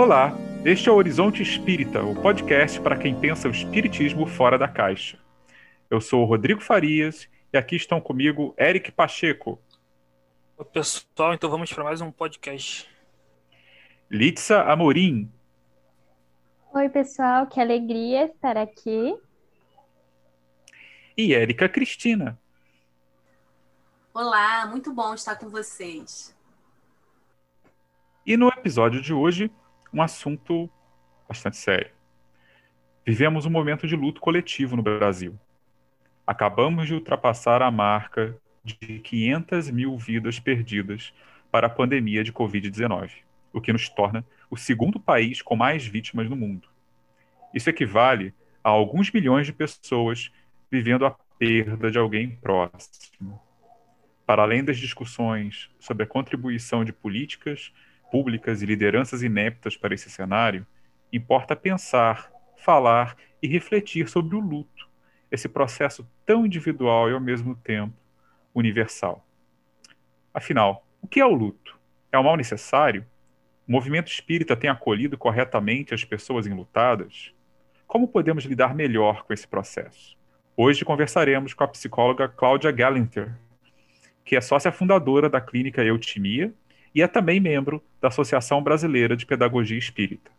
Olá, este é o Horizonte Espírita, o podcast para quem pensa o espiritismo fora da caixa. Eu sou o Rodrigo Farias e aqui estão comigo Eric Pacheco. Oi, pessoal, então vamos para mais um podcast. Litsa Amorim. Oi, pessoal, que alegria estar aqui. E Érica Cristina. Olá, muito bom estar com vocês. E no episódio de hoje, um assunto bastante sério. Vivemos um momento de luto coletivo no Brasil. Acabamos de ultrapassar a marca de 500 mil vidas perdidas para a pandemia de Covid-19, o que nos torna o segundo país com mais vítimas no mundo. Isso equivale a alguns milhões de pessoas vivendo a perda de alguém próximo. Para além das discussões sobre a contribuição de políticas públicas e lideranças ineptas para esse cenário, importa pensar, falar e refletir sobre o luto, esse processo tão individual e ao mesmo tempo universal. Afinal, o que é o luto? É um mal necessário? O movimento espírita tem acolhido corretamente as pessoas enlutadas? Como podemos lidar melhor com esse processo? Hoje conversaremos com a psicóloga Cláudia Gallinter, que é sócia fundadora da clínica Eutimia e é também membro da Associação Brasileira de Pedagogia Espírita.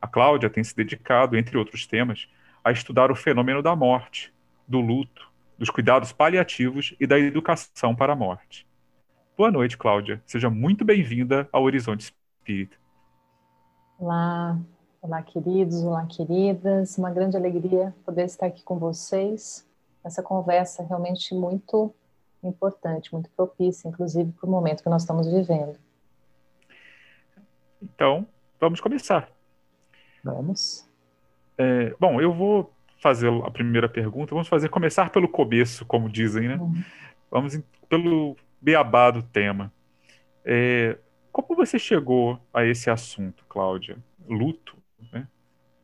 A Cláudia tem se dedicado, entre outros temas, a estudar o fenômeno da morte, do luto, dos cuidados paliativos e da educação para a morte. Boa noite, Cláudia. Seja muito bem-vinda ao Horizonte Espírita. Olá, olá, queridos, olá, queridas. Uma grande alegria poder estar aqui com vocês. Essa conversa realmente muito importante, muito propícia, inclusive para o momento que nós estamos vivendo. Então, vamos começar. Vamos. É, bom, eu vou fazer a primeira pergunta. Vamos fazer começar pelo começo, como dizem, né? Uhum. Vamos pelo beabá do tema. É, como você chegou a esse assunto, Cláudia? Luto, né?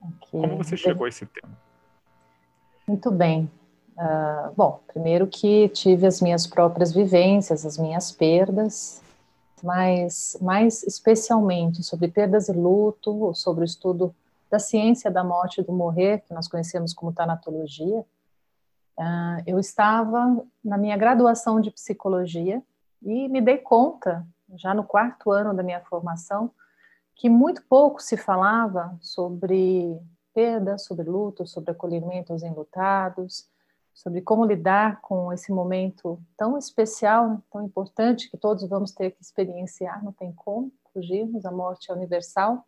Okay. Como você chegou a esse tema? Muito bem. Uh, bom, primeiro que tive as minhas próprias vivências, as minhas perdas, mas mais especialmente sobre perdas e luto, sobre o estudo da ciência da morte e do morrer, que nós conhecemos como tanatologia. Uh, eu estava na minha graduação de psicologia e me dei conta, já no quarto ano da minha formação, que muito pouco se falava sobre perda, sobre luto, sobre acolhimento aos enlutados, sobre como lidar com esse momento tão especial, tão importante, que todos vamos ter que experienciar, não tem como fugirmos, a morte é universal.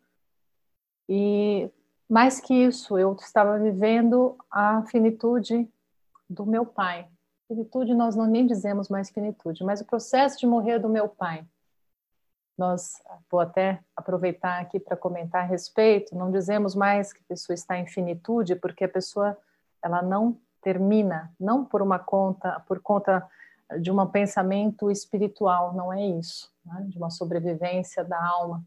E mais que isso, eu estava vivendo a finitude do meu pai. Finitude nós não nem dizemos mais finitude, mas o processo de morrer do meu pai. Nós vou até aproveitar aqui para comentar a respeito. Não dizemos mais que a pessoa está em finitude, porque a pessoa ela não termina, não por uma conta, por conta de um pensamento espiritual, não é isso, né? de uma sobrevivência da alma,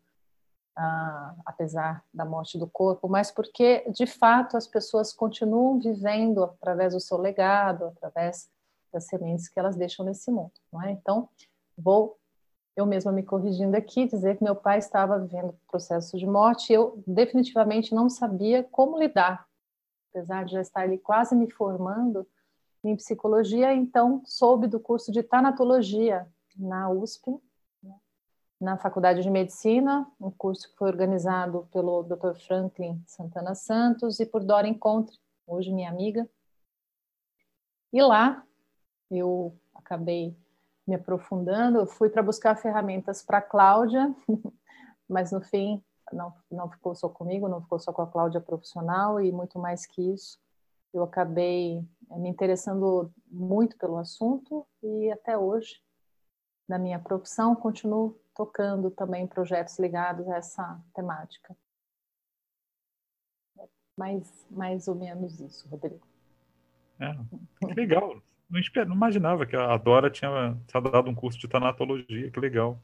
ah, apesar da morte do corpo, mas porque de fato as pessoas continuam vivendo através do seu legado, através das sementes que elas deixam nesse mundo, não é? Então vou eu mesma me corrigindo aqui dizer que meu pai estava vivendo processo de morte, eu definitivamente não sabia como lidar apesar de já estar ali quase me formando em psicologia, então soube do curso de tanatologia na USP, né, na Faculdade de Medicina, um curso que foi organizado pelo Dr. Franklin Santana Santos e por Dora Encontre, hoje minha amiga. E lá eu acabei me aprofundando, fui para buscar ferramentas para Cláudia, mas no fim não, não ficou só comigo, não ficou só com a Cláudia profissional e muito mais que isso. Eu acabei eh, me interessando muito pelo assunto e até hoje, na minha profissão, continuo tocando também projetos ligados a essa temática. Mais, mais ou menos isso, Rodrigo. É, que legal. Não, espero, não imaginava que a Dora tinha, tinha dado um curso de tanatologia. Que legal.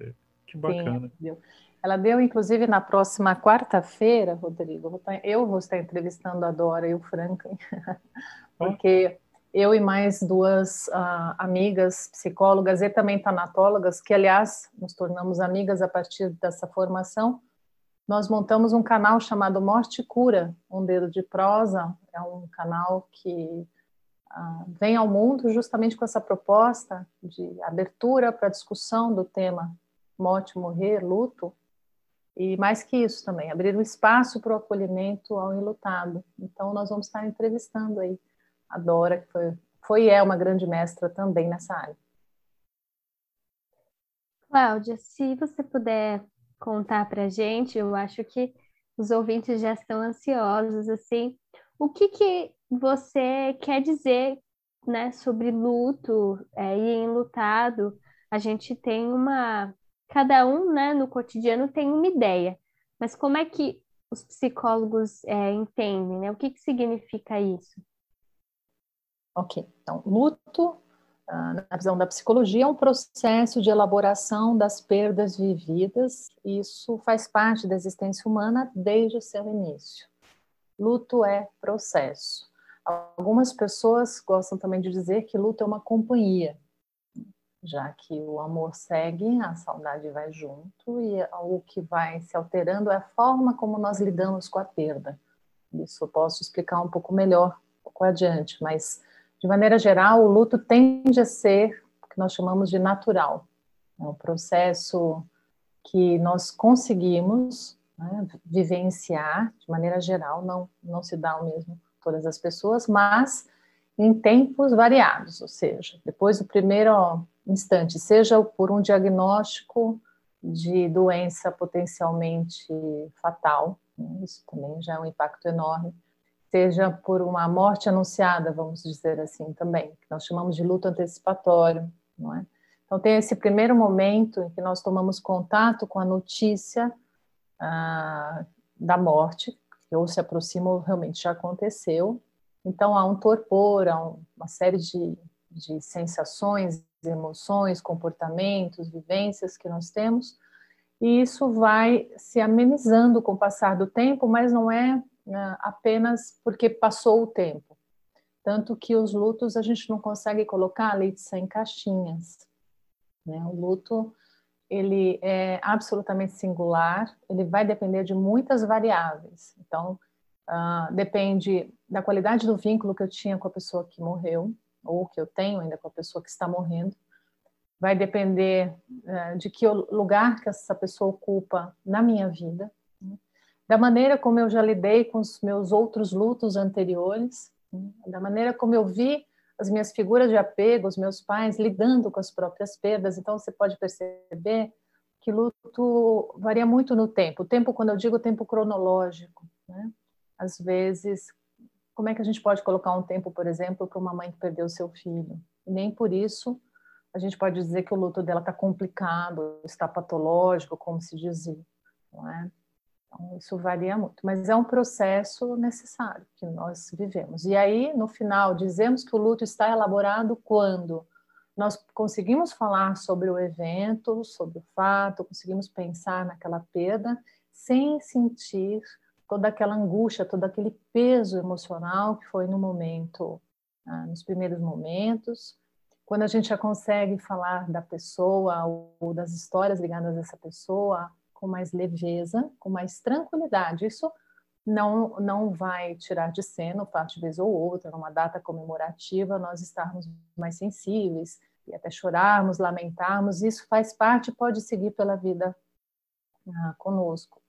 É, que bacana. Sim, ela deu, inclusive, na próxima quarta-feira, Rodrigo, eu vou estar entrevistando a Dora e o Franklin, porque eu e mais duas uh, amigas psicólogas e também tanatólogas, que, aliás, nos tornamos amigas a partir dessa formação, nós montamos um canal chamado Morte e Cura, um dedo de prosa. É um canal que ah, vem ao mundo justamente com essa proposta de abertura para discussão do tema morte, morrer, luto, e mais que isso também, abrir um espaço para o acolhimento ao enlutado. Então, nós vamos estar entrevistando aí a Dora, que foi, foi e é uma grande mestra também nessa área. Cláudia, se você puder contar para a gente, eu acho que os ouvintes já estão ansiosos, assim, o que, que você quer dizer né, sobre luto é, e enlutado? A gente tem uma cada um, né, no cotidiano tem uma ideia, mas como é que os psicólogos é, entendem, né? O que, que significa isso? Ok, então, luto, ah, na visão da psicologia, é um processo de elaboração das perdas vividas, isso faz parte da existência humana desde o seu início. Luto é processo. Algumas pessoas gostam também de dizer que luto é uma companhia, já que o amor segue, a saudade vai junto e o que vai se alterando é a forma como nós lidamos com a perda. Isso eu posso explicar um pouco melhor um pouco adiante, mas de maneira geral, o luto tende a ser o que nós chamamos de natural. É um processo que nós conseguimos né, vivenciar de maneira geral, não, não se dá o mesmo todas as pessoas, mas em tempos variados, ou seja, depois do primeiro instante, seja por um diagnóstico de doença potencialmente fatal, né? isso também já é um impacto enorme, seja por uma morte anunciada, vamos dizer assim também, que nós chamamos de luto antecipatório, não é? Então tem esse primeiro momento em que nós tomamos contato com a notícia ah, da morte, ou se aproxima ou realmente já aconteceu. Então há um torpor, há uma série de, de sensações emoções, comportamentos, vivências que nós temos, e isso vai se amenizando com o passar do tempo, mas não é né, apenas porque passou o tempo. Tanto que os lutos a gente não consegue colocar leite sem caixinhas. Né? O luto ele é absolutamente singular, ele vai depender de muitas variáveis. Então, uh, depende da qualidade do vínculo que eu tinha com a pessoa que morreu, ou que eu tenho ainda com a pessoa que está morrendo, vai depender uh, de que lugar que essa pessoa ocupa na minha vida, né? da maneira como eu já lidei com os meus outros lutos anteriores, né? da maneira como eu vi as minhas figuras de apego, os meus pais lidando com as próprias perdas. Então você pode perceber que luto varia muito no tempo. O tempo, quando eu digo tempo cronológico, né? às vezes como é que a gente pode colocar um tempo, por exemplo, para uma mãe que perdeu seu filho? Nem por isso a gente pode dizer que o luto dela está complicado, está patológico, como se dizia, não é? Então, isso varia muito, mas é um processo necessário que nós vivemos. E aí, no final, dizemos que o luto está elaborado quando nós conseguimos falar sobre o evento, sobre o fato, conseguimos pensar naquela perda sem sentir toda aquela angústia, todo aquele peso emocional que foi no momento, ah, nos primeiros momentos. Quando a gente já consegue falar da pessoa ou das histórias ligadas a essa pessoa com mais leveza, com mais tranquilidade, isso não, não vai tirar de cena fato de vez ou outra, numa data comemorativa, nós estarmos mais sensíveis e até chorarmos, lamentarmos, isso faz parte pode seguir pela vida ah, conosco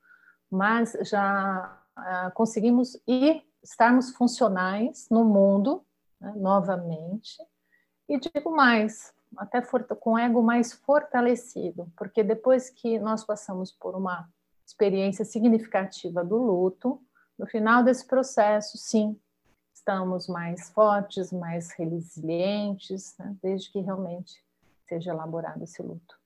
mas já uh, conseguimos ir, estarmos funcionais no mundo né, novamente. E digo mais, até com o ego mais fortalecido, porque depois que nós passamos por uma experiência significativa do luto, no final desse processo, sim, estamos mais fortes, mais resilientes, né, desde que realmente seja elaborado esse luto.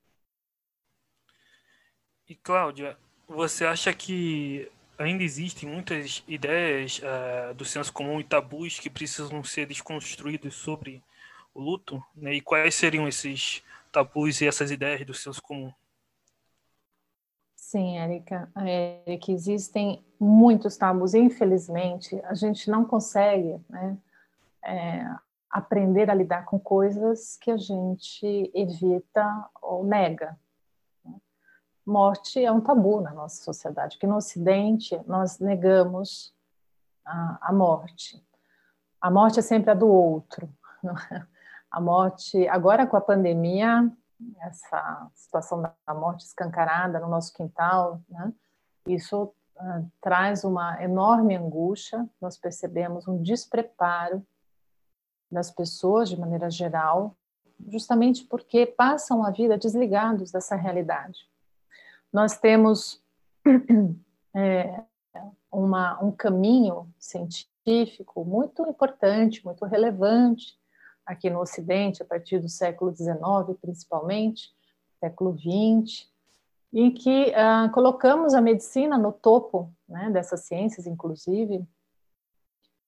E Cláudia, você acha que ainda existem muitas ideias uh, do senso comum e tabus que precisam ser desconstruídos sobre o luto? Né? E quais seriam esses tabus e essas ideias do senso comum? Sim, Érica. Érica, existem muitos tabus. Infelizmente, a gente não consegue né, é, aprender a lidar com coisas que a gente evita ou nega. Morte é um tabu na nossa sociedade, que no Ocidente nós negamos a, a morte. A morte é sempre a do outro. É? A morte, agora com a pandemia, essa situação da morte escancarada no nosso quintal, né? isso uh, traz uma enorme angústia. Nós percebemos um despreparo das pessoas, de maneira geral, justamente porque passam a vida desligados dessa realidade. Nós temos é, uma, um caminho científico muito importante, muito relevante aqui no Ocidente, a partir do século XIX, principalmente, século XX, em que uh, colocamos a medicina no topo né, dessas ciências, inclusive,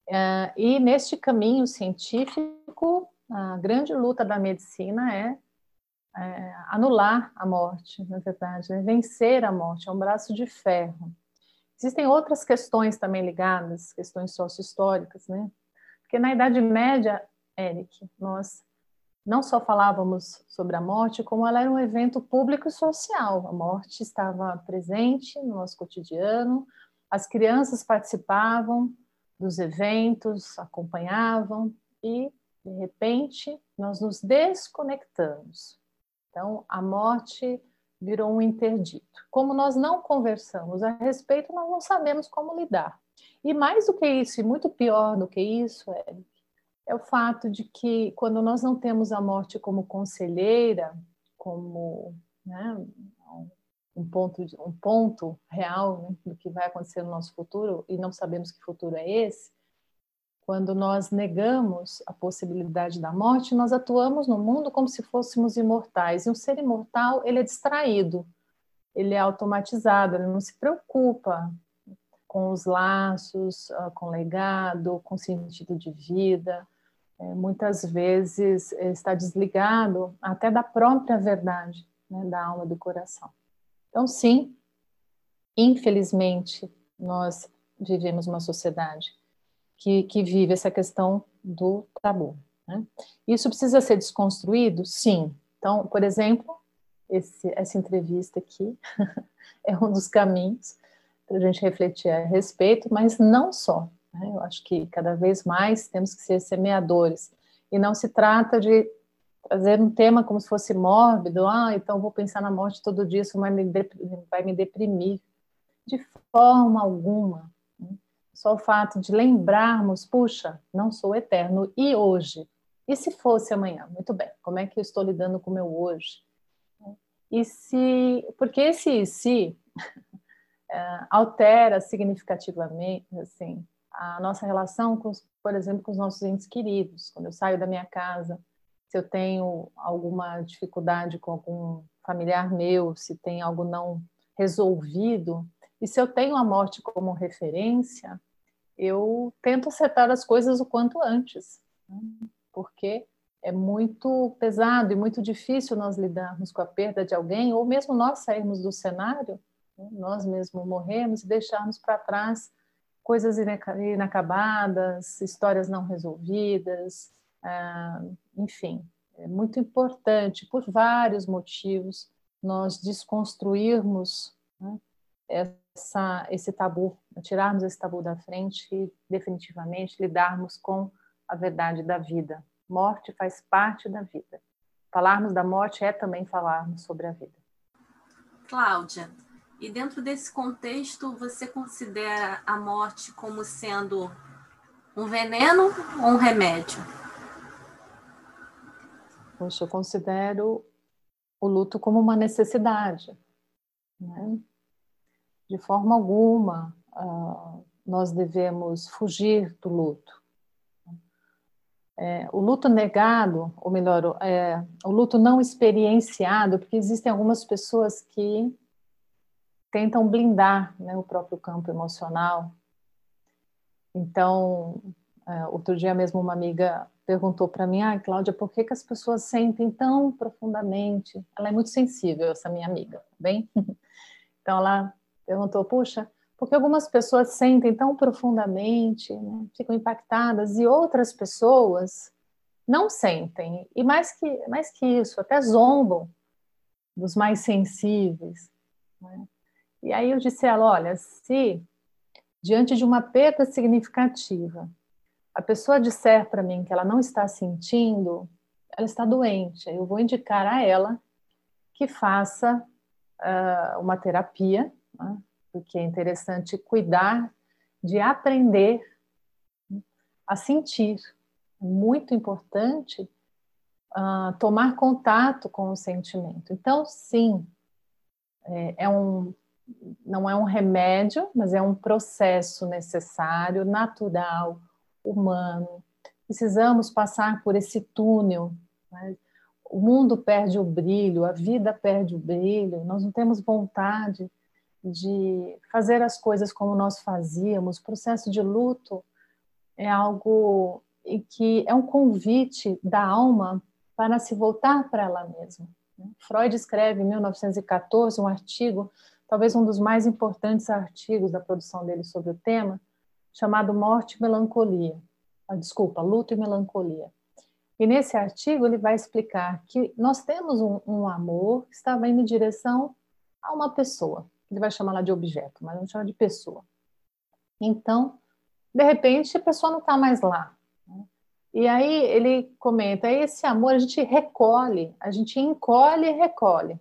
uh, e neste caminho científico, a grande luta da medicina é, é anular a morte, na verdade, né? vencer a morte, é um braço de ferro. Existem outras questões também ligadas, questões sócio-históricas, né? Porque na Idade Média, Eric, nós não só falávamos sobre a morte, como ela era um evento público e social. A morte estava presente no nosso cotidiano, as crianças participavam dos eventos, acompanhavam e de repente, nós nos desconectamos. Então, a morte virou um interdito. Como nós não conversamos a respeito, nós não sabemos como lidar. E mais do que isso, e muito pior do que isso, é o fato de que quando nós não temos a morte como conselheira, como né, um, ponto, um ponto real né, do que vai acontecer no nosso futuro, e não sabemos que futuro é esse, quando nós negamos a possibilidade da morte, nós atuamos no mundo como se fôssemos imortais. E um ser imortal, ele é distraído, ele é automatizado, ele não se preocupa com os laços, ah, com legado, com sentido de vida. É, muitas vezes está desligado até da própria verdade, né, da alma do coração. Então, sim, infelizmente, nós vivemos uma sociedade que, que vive essa questão do tabu. Né? Isso precisa ser desconstruído? Sim. Então, por exemplo, esse, essa entrevista aqui é um dos caminhos para a gente refletir a respeito, mas não só. Né? Eu acho que cada vez mais temos que ser semeadores. E não se trata de trazer um tema como se fosse mórbido, ah, então vou pensar na morte todo dia, isso vai me, vai me deprimir. De forma alguma. Só o fato de lembrarmos, puxa, não sou eterno, e hoje? E se fosse amanhã? Muito bem, como é que eu estou lidando com o meu hoje? E se, porque esse e se é, altera significativamente, assim, a nossa relação com, por exemplo, com os nossos entes queridos. Quando eu saio da minha casa, se eu tenho alguma dificuldade com algum familiar meu, se tem algo não resolvido, e se eu tenho a morte como referência, eu tento acertar as coisas o quanto antes, né? porque é muito pesado e muito difícil nós lidarmos com a perda de alguém, ou mesmo nós sairmos do cenário, né? nós mesmos morremos e deixarmos para trás coisas inacabadas, histórias não resolvidas, ah, enfim, é muito importante, por vários motivos, nós desconstruirmos né, essa, esse tabu, tirarmos esse tabu da frente e definitivamente lidarmos com a verdade da vida. Morte faz parte da vida. Falarmos da morte é também falarmos sobre a vida. Cláudia, e dentro desse contexto, você considera a morte como sendo um veneno ou um remédio? Poxa, eu considero o luto como uma necessidade. Né? De forma alguma uh, nós devemos fugir do luto. É, o luto negado, ou melhor, é, o luto não experienciado, porque existem algumas pessoas que tentam blindar né, o próprio campo emocional. Então, é, outro dia mesmo uma amiga perguntou para mim, ah, Cláudia, por que, que as pessoas sentem tão profundamente? Ela é muito sensível, essa minha amiga, tá bem? Então ela perguntou, puxa, porque algumas pessoas sentem tão profundamente, né, ficam impactadas, e outras pessoas não sentem. E mais que, mais que isso, até zombam dos mais sensíveis. Né? E aí eu disse a ela, olha, se diante de uma perda significativa, a pessoa disser para mim que ela não está sentindo, ela está doente. Eu vou indicar a ela que faça uh, uma terapia, né? porque é interessante cuidar de aprender a sentir. É muito importante uh, tomar contato com o sentimento. Então, sim, é, é um, não é um remédio, mas é um processo necessário, natural, humano. Precisamos passar por esse túnel. Né? O mundo perde o brilho, a vida perde o brilho, nós não temos vontade de fazer as coisas como nós fazíamos. O processo de luto é algo que é um convite da alma para se voltar para ela mesma. Né? Freud escreve em 1914 um artigo, talvez um dos mais importantes artigos da produção dele sobre o tema, chamado Morte e Melancolia. Ah, desculpa, Luto e Melancolia. E nesse artigo ele vai explicar que nós temos um, um amor que estava indo em direção a uma pessoa. Ele vai chamar lá de objeto, mas não chama de pessoa. Então, de repente, a pessoa não está mais lá. Né? E aí ele comenta: esse amor a gente recolhe, a gente encolhe e recolhe,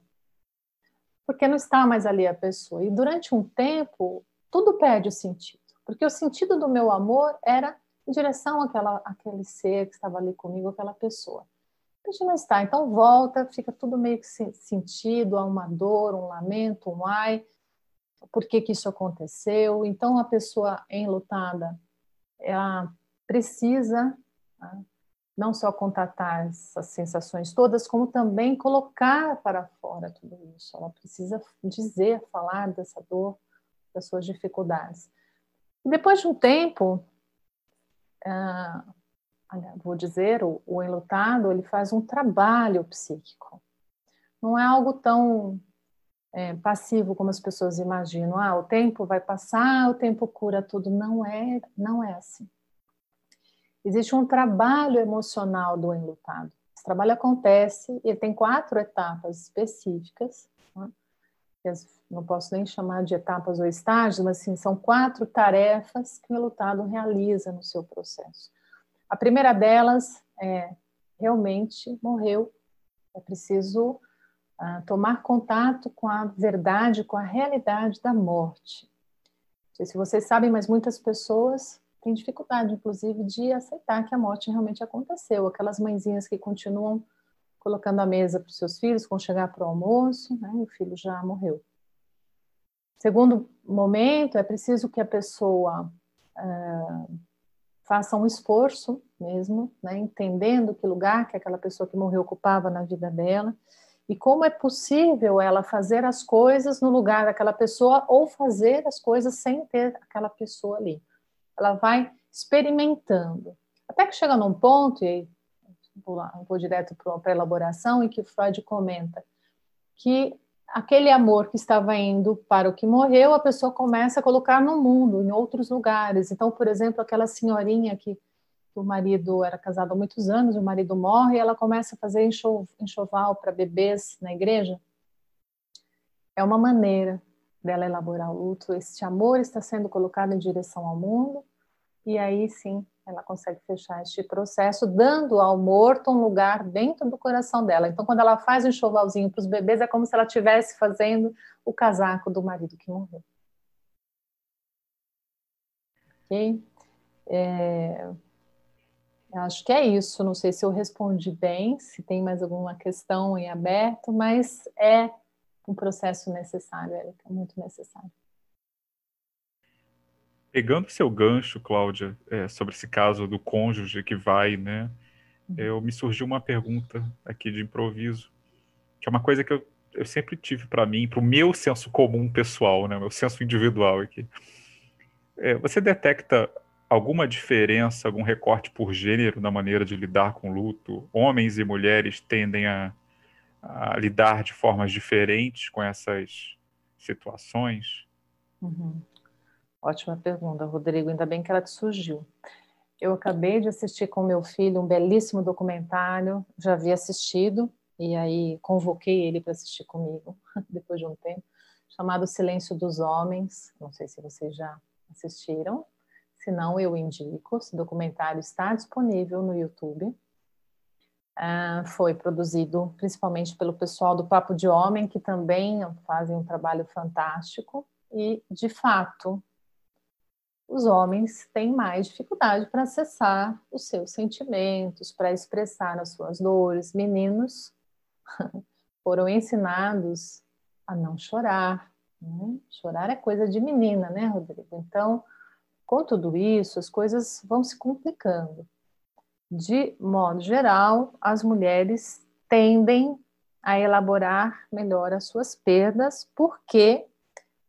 porque não está mais ali a pessoa. E durante um tempo, tudo perde o sentido, porque o sentido do meu amor era em direção àquela, àquele ser que estava ali comigo, aquela pessoa. A gente não está, então volta, fica tudo meio que sentido, há uma dor, um lamento, um ai, por que, que isso aconteceu. Então a pessoa enlutada, ela precisa né, não só contatar essas sensações todas, como também colocar para fora tudo isso. Ela precisa dizer, falar dessa dor, das suas dificuldades. Depois de um tempo, ah, vou dizer, o, o enlutado ele faz um trabalho psíquico. Não é algo tão é, passivo como as pessoas imaginam. Ah, o tempo vai passar, o tempo cura tudo. Não é, não é assim. Existe um trabalho emocional do enlutado. Esse trabalho acontece e tem quatro etapas específicas. Né? Não posso nem chamar de etapas ou estágios, mas sim, são quatro tarefas que o enlutado realiza no seu processo. A primeira delas é realmente morreu. É preciso uh, tomar contato com a verdade, com a realidade da morte. Não sei se vocês sabem, mas muitas pessoas têm dificuldade, inclusive, de aceitar que a morte realmente aconteceu. Aquelas mãezinhas que continuam colocando a mesa para os seus filhos, quando chegar para o almoço, né, o filho já morreu. Segundo momento, é preciso que a pessoa uh, faça um esforço mesmo, né, entendendo que lugar que aquela pessoa que morreu ocupava na vida dela e como é possível ela fazer as coisas no lugar daquela pessoa ou fazer as coisas sem ter aquela pessoa ali. Ela vai experimentando. Até que chega num ponto, e vou, direto para a elaboração, em que Freud comenta que aquele amor que estava indo para o que morreu, a pessoa começa a colocar no mundo, em outros lugares. Então, por exemplo, aquela senhorinha que o marido era casado há muitos anos, o marido morre, e ela começa a fazer enxoval para bebês na igreja. É uma maneira dela elaborar o luto. Esse amor está sendo colocado em direção ao mundo, e aí sim ela consegue fechar este processo, dando ao morto um lugar dentro do coração dela. Então, quando ela faz o enxovalzinho para os bebês, é como se ela estivesse fazendo o casaco do marido que morreu. Ok? É, Acho que é isso. Não sei se eu respondi bem, se tem mais alguma questão em aberto, mas é um processo necessário, Érica, muito necessário. Pegando seu gancho, Cláudia, é, sobre esse caso do cônjuge que vai, né? Uhum. Eu me surgiu uma pergunta aqui de improviso, que é uma coisa que eu, eu sempre tive para mim, para o meu senso comum pessoal, né? Meu senso individual aqui. É, você detecta alguma diferença, algum recorte por gênero na maneira de lidar com luto? Homens e mulheres tendem a, a lidar de formas diferentes com essas situações? Uhum. Ótima pergunta, Rodrigo. Ainda bem que ela te surgiu. Eu acabei de assistir com meu filho um belíssimo documentário, já havia assistido, e aí convoquei ele para assistir comigo, depois de um tempo, chamado Silêncio dos Homens. Não sei se vocês já assistiram. Se não, eu indico. Esse documentário está disponível no YouTube. Uh, foi produzido principalmente pelo pessoal do Papo de Homem, que também fazem um trabalho fantástico. E, de fato, os homens têm mais dificuldade para acessar os seus sentimentos, para expressar as suas dores. Meninos foram ensinados a não chorar. Né? Chorar é coisa de menina, né, Rodrigo? Então, com tudo isso, as coisas vão se complicando. De modo geral, as mulheres tendem a elaborar melhor as suas perdas, porque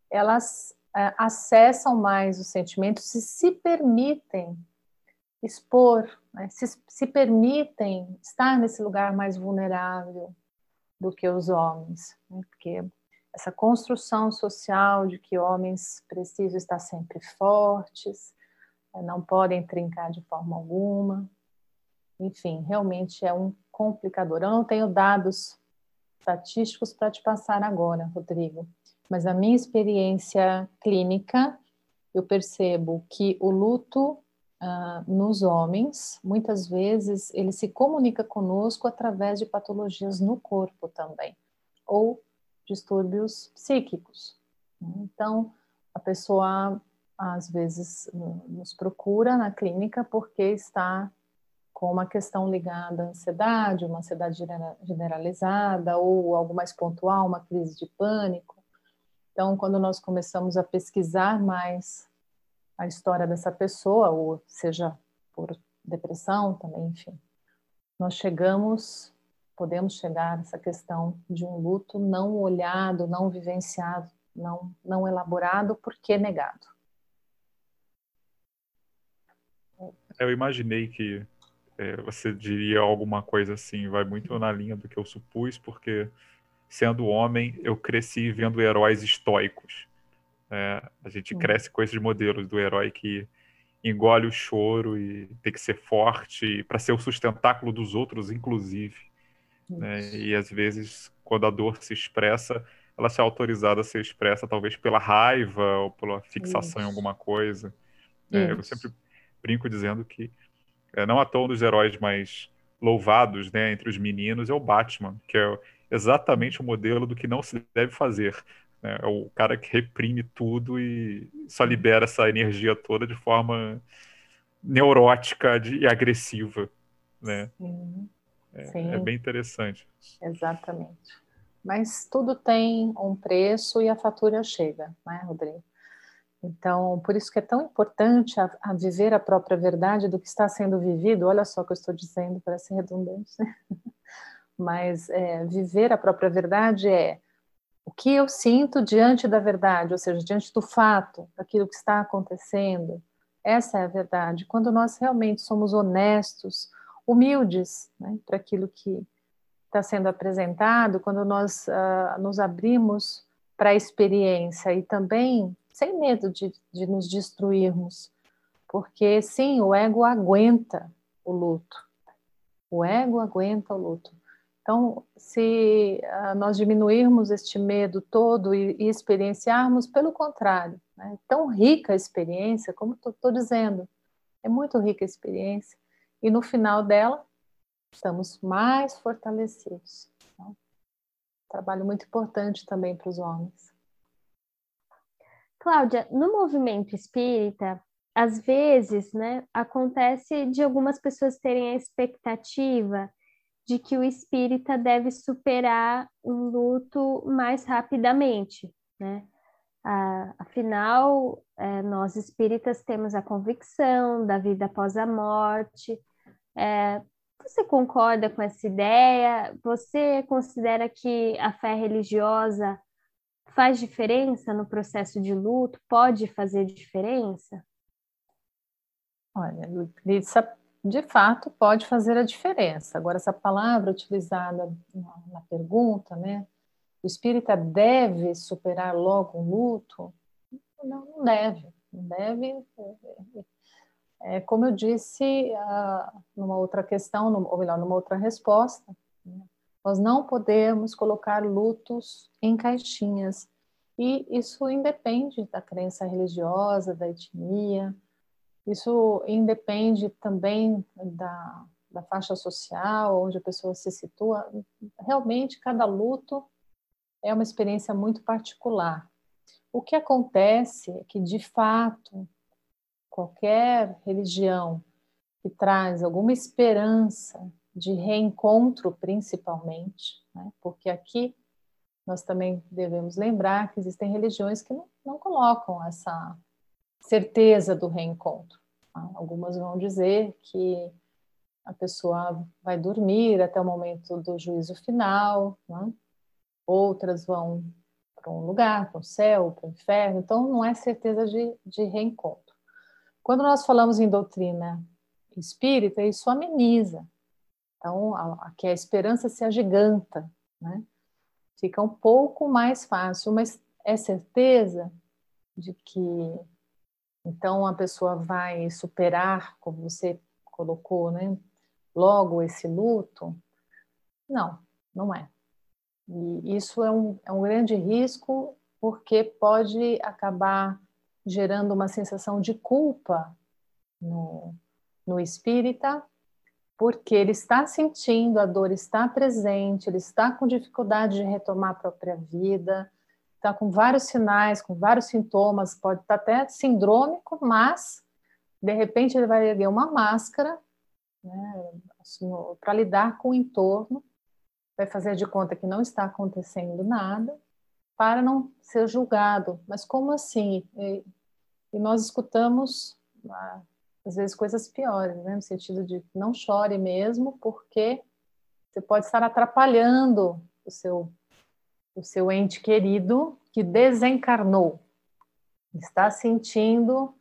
elas é, acessam mais os sentimentos e se permitem expor, né? se, se permitem estar nesse lugar mais vulnerável do que os homens, né? porque essa construção social de que homens precisam estar sempre fortes, né? não podem trincar de forma alguma, enfim, realmente é um complicador. Eu não tenho dados estatísticos para te passar agora, Rodrigo, mas a minha experiência clínica, eu percebo que o luto uh, nos homens, muitas vezes, ele se comunica conosco através de patologias no corpo também, ou distúrbios psíquicos. Então, a pessoa às vezes nos procura na clínica porque está com uma questão ligada à ansiedade, uma ansiedade generalizada ou algo mais pontual, uma crise de pânico. Então, quando nós começamos a pesquisar mais a história dessa pessoa, ou seja, por depressão também, enfim, nós chegamos, podemos chegar a essa questão de um luto não olhado, não vivenciado, não, não elaborado, porque negado. Eu imaginei que é, você diria alguma coisa assim, vai muito na linha do que eu supus, porque sendo homem, eu cresci vendo heróis estoicos. É, a gente cresce com esses modelos do herói que engole o choro e tem que ser forte para ser o sustentáculo dos outros, inclusive. Né? E às vezes, quando a dor se expressa, ela se é autorizada a ser expressa talvez pela raiva ou pela fixação Isso. em alguma coisa. É, eu sempre brinco dizendo que é, não à toa um dos heróis mais louvados né, entre os meninos é o Batman, que é exatamente o modelo do que não se deve fazer. Né? É o cara que reprime tudo e só libera essa energia toda de forma neurótica de, e agressiva. Né? Sim. É, é bem interessante. Exatamente. Mas tudo tem um preço e a fatura chega, né, Rodrigo? Então, por isso que é tão importante a, a, viver a própria verdade do que está sendo vivido. Olha só o que eu estou dizendo, parece redundante, né? mas é, viver a própria verdade é o que eu sinto diante da verdade, ou seja, diante do fato, daquilo que está acontecendo. Essa é a verdade. Quando nós realmente somos honestos, humildes né, para aquilo que está sendo apresentado, quando nós uh, nos abrimos para a experiência e também sem medo de, de nos destruirmos, porque sim, o ego aguenta o luto. O ego aguenta o luto. Então, se uh, nós diminuirmos este medo todo e, e experienciarmos, pelo contrário, né? tão rica a experiência, como estou dizendo, é muito rica a experiência, e no final dela, estamos mais fortalecidos. Então, trabalho muito importante também para os homens. Cláudia, no movimento espírita, às vezes, né, acontece de algumas pessoas terem a expectativa de que o espírita deve superar um luto mais rapidamente, né? Afinal, é, nós espíritas temos a convicção da vida após a morte. É, você concorda com essa ideia? Você considera que a fé religiosa faz diferença no processo de luto? Pode fazer diferença? Olha, Lídia, de fato pode fazer a diferença. Agora, essa palavra utilizada na, pergunta, né? O espírita deve superar logo um luto? Não, não deve. Não deve. É, como eu disse numa outra questão, ou melhor, numa outra resposta, né? nós não podemos colocar lutos em caixinhas. E isso independe da crença religiosa, da etnia, isso independe também da, da faixa social, onde a pessoa se situa. Realmente, cada luto é uma experiência muito particular. O que acontece é que, de fato, qualquer religião que traz alguma esperança de reencontro, principalmente, né? porque aqui nós também devemos lembrar que existem religiões que não, não colocam essa certeza do reencontro. Tá? Algumas vão dizer que a pessoa vai dormir até o momento do juízo final, né? outras vão para um lugar, para o céu, para o inferno, então não é certeza de, de reencontro. Quando nós falamos em doutrina espírita, isso ameniza. Então, aqui a esperança se agiganta, né? Fica um pouco mais fácil, mas é certeza de que então a pessoa vai superar, como você colocou, né? Logo esse luto? Não, não é. E isso é um, é um grande risco, porque pode acabar gerando uma sensação de culpa no, no espírita, porque ele está sentindo, a dor está presente, ele está com dificuldade de retomar a própria vida, está com vários sinais, com vários sintomas, pode estar até sindrômico, mas de repente ele vai erguer uma máscara né, assim, para lidar com o entorno vai fazer de conta que não está acontecendo nada para não ser julgado. Mas como assim? E, e nós escutamos ah, às vezes coisas piores, né? no sentido de não chore mesmo, porque você pode estar atrapalhando o seu o seu ente querido que desencarnou, está sentindo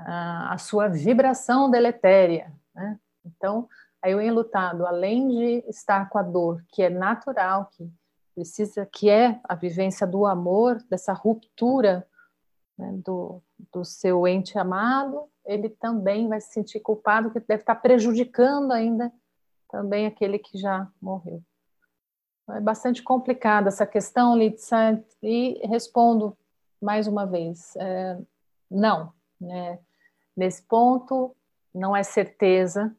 ah, a sua vibração deletéria. Né? Então, Aí o enlutado, além de estar com a dor, que é natural, que precisa, que é a vivência do amor, dessa ruptura né, do, do seu ente amado, ele também vai se sentir culpado, que deve estar prejudicando ainda também aquele que já morreu. É bastante complicada essa questão, Litsa, e respondo mais uma vez, é, não. Né? Nesse ponto, não é certeza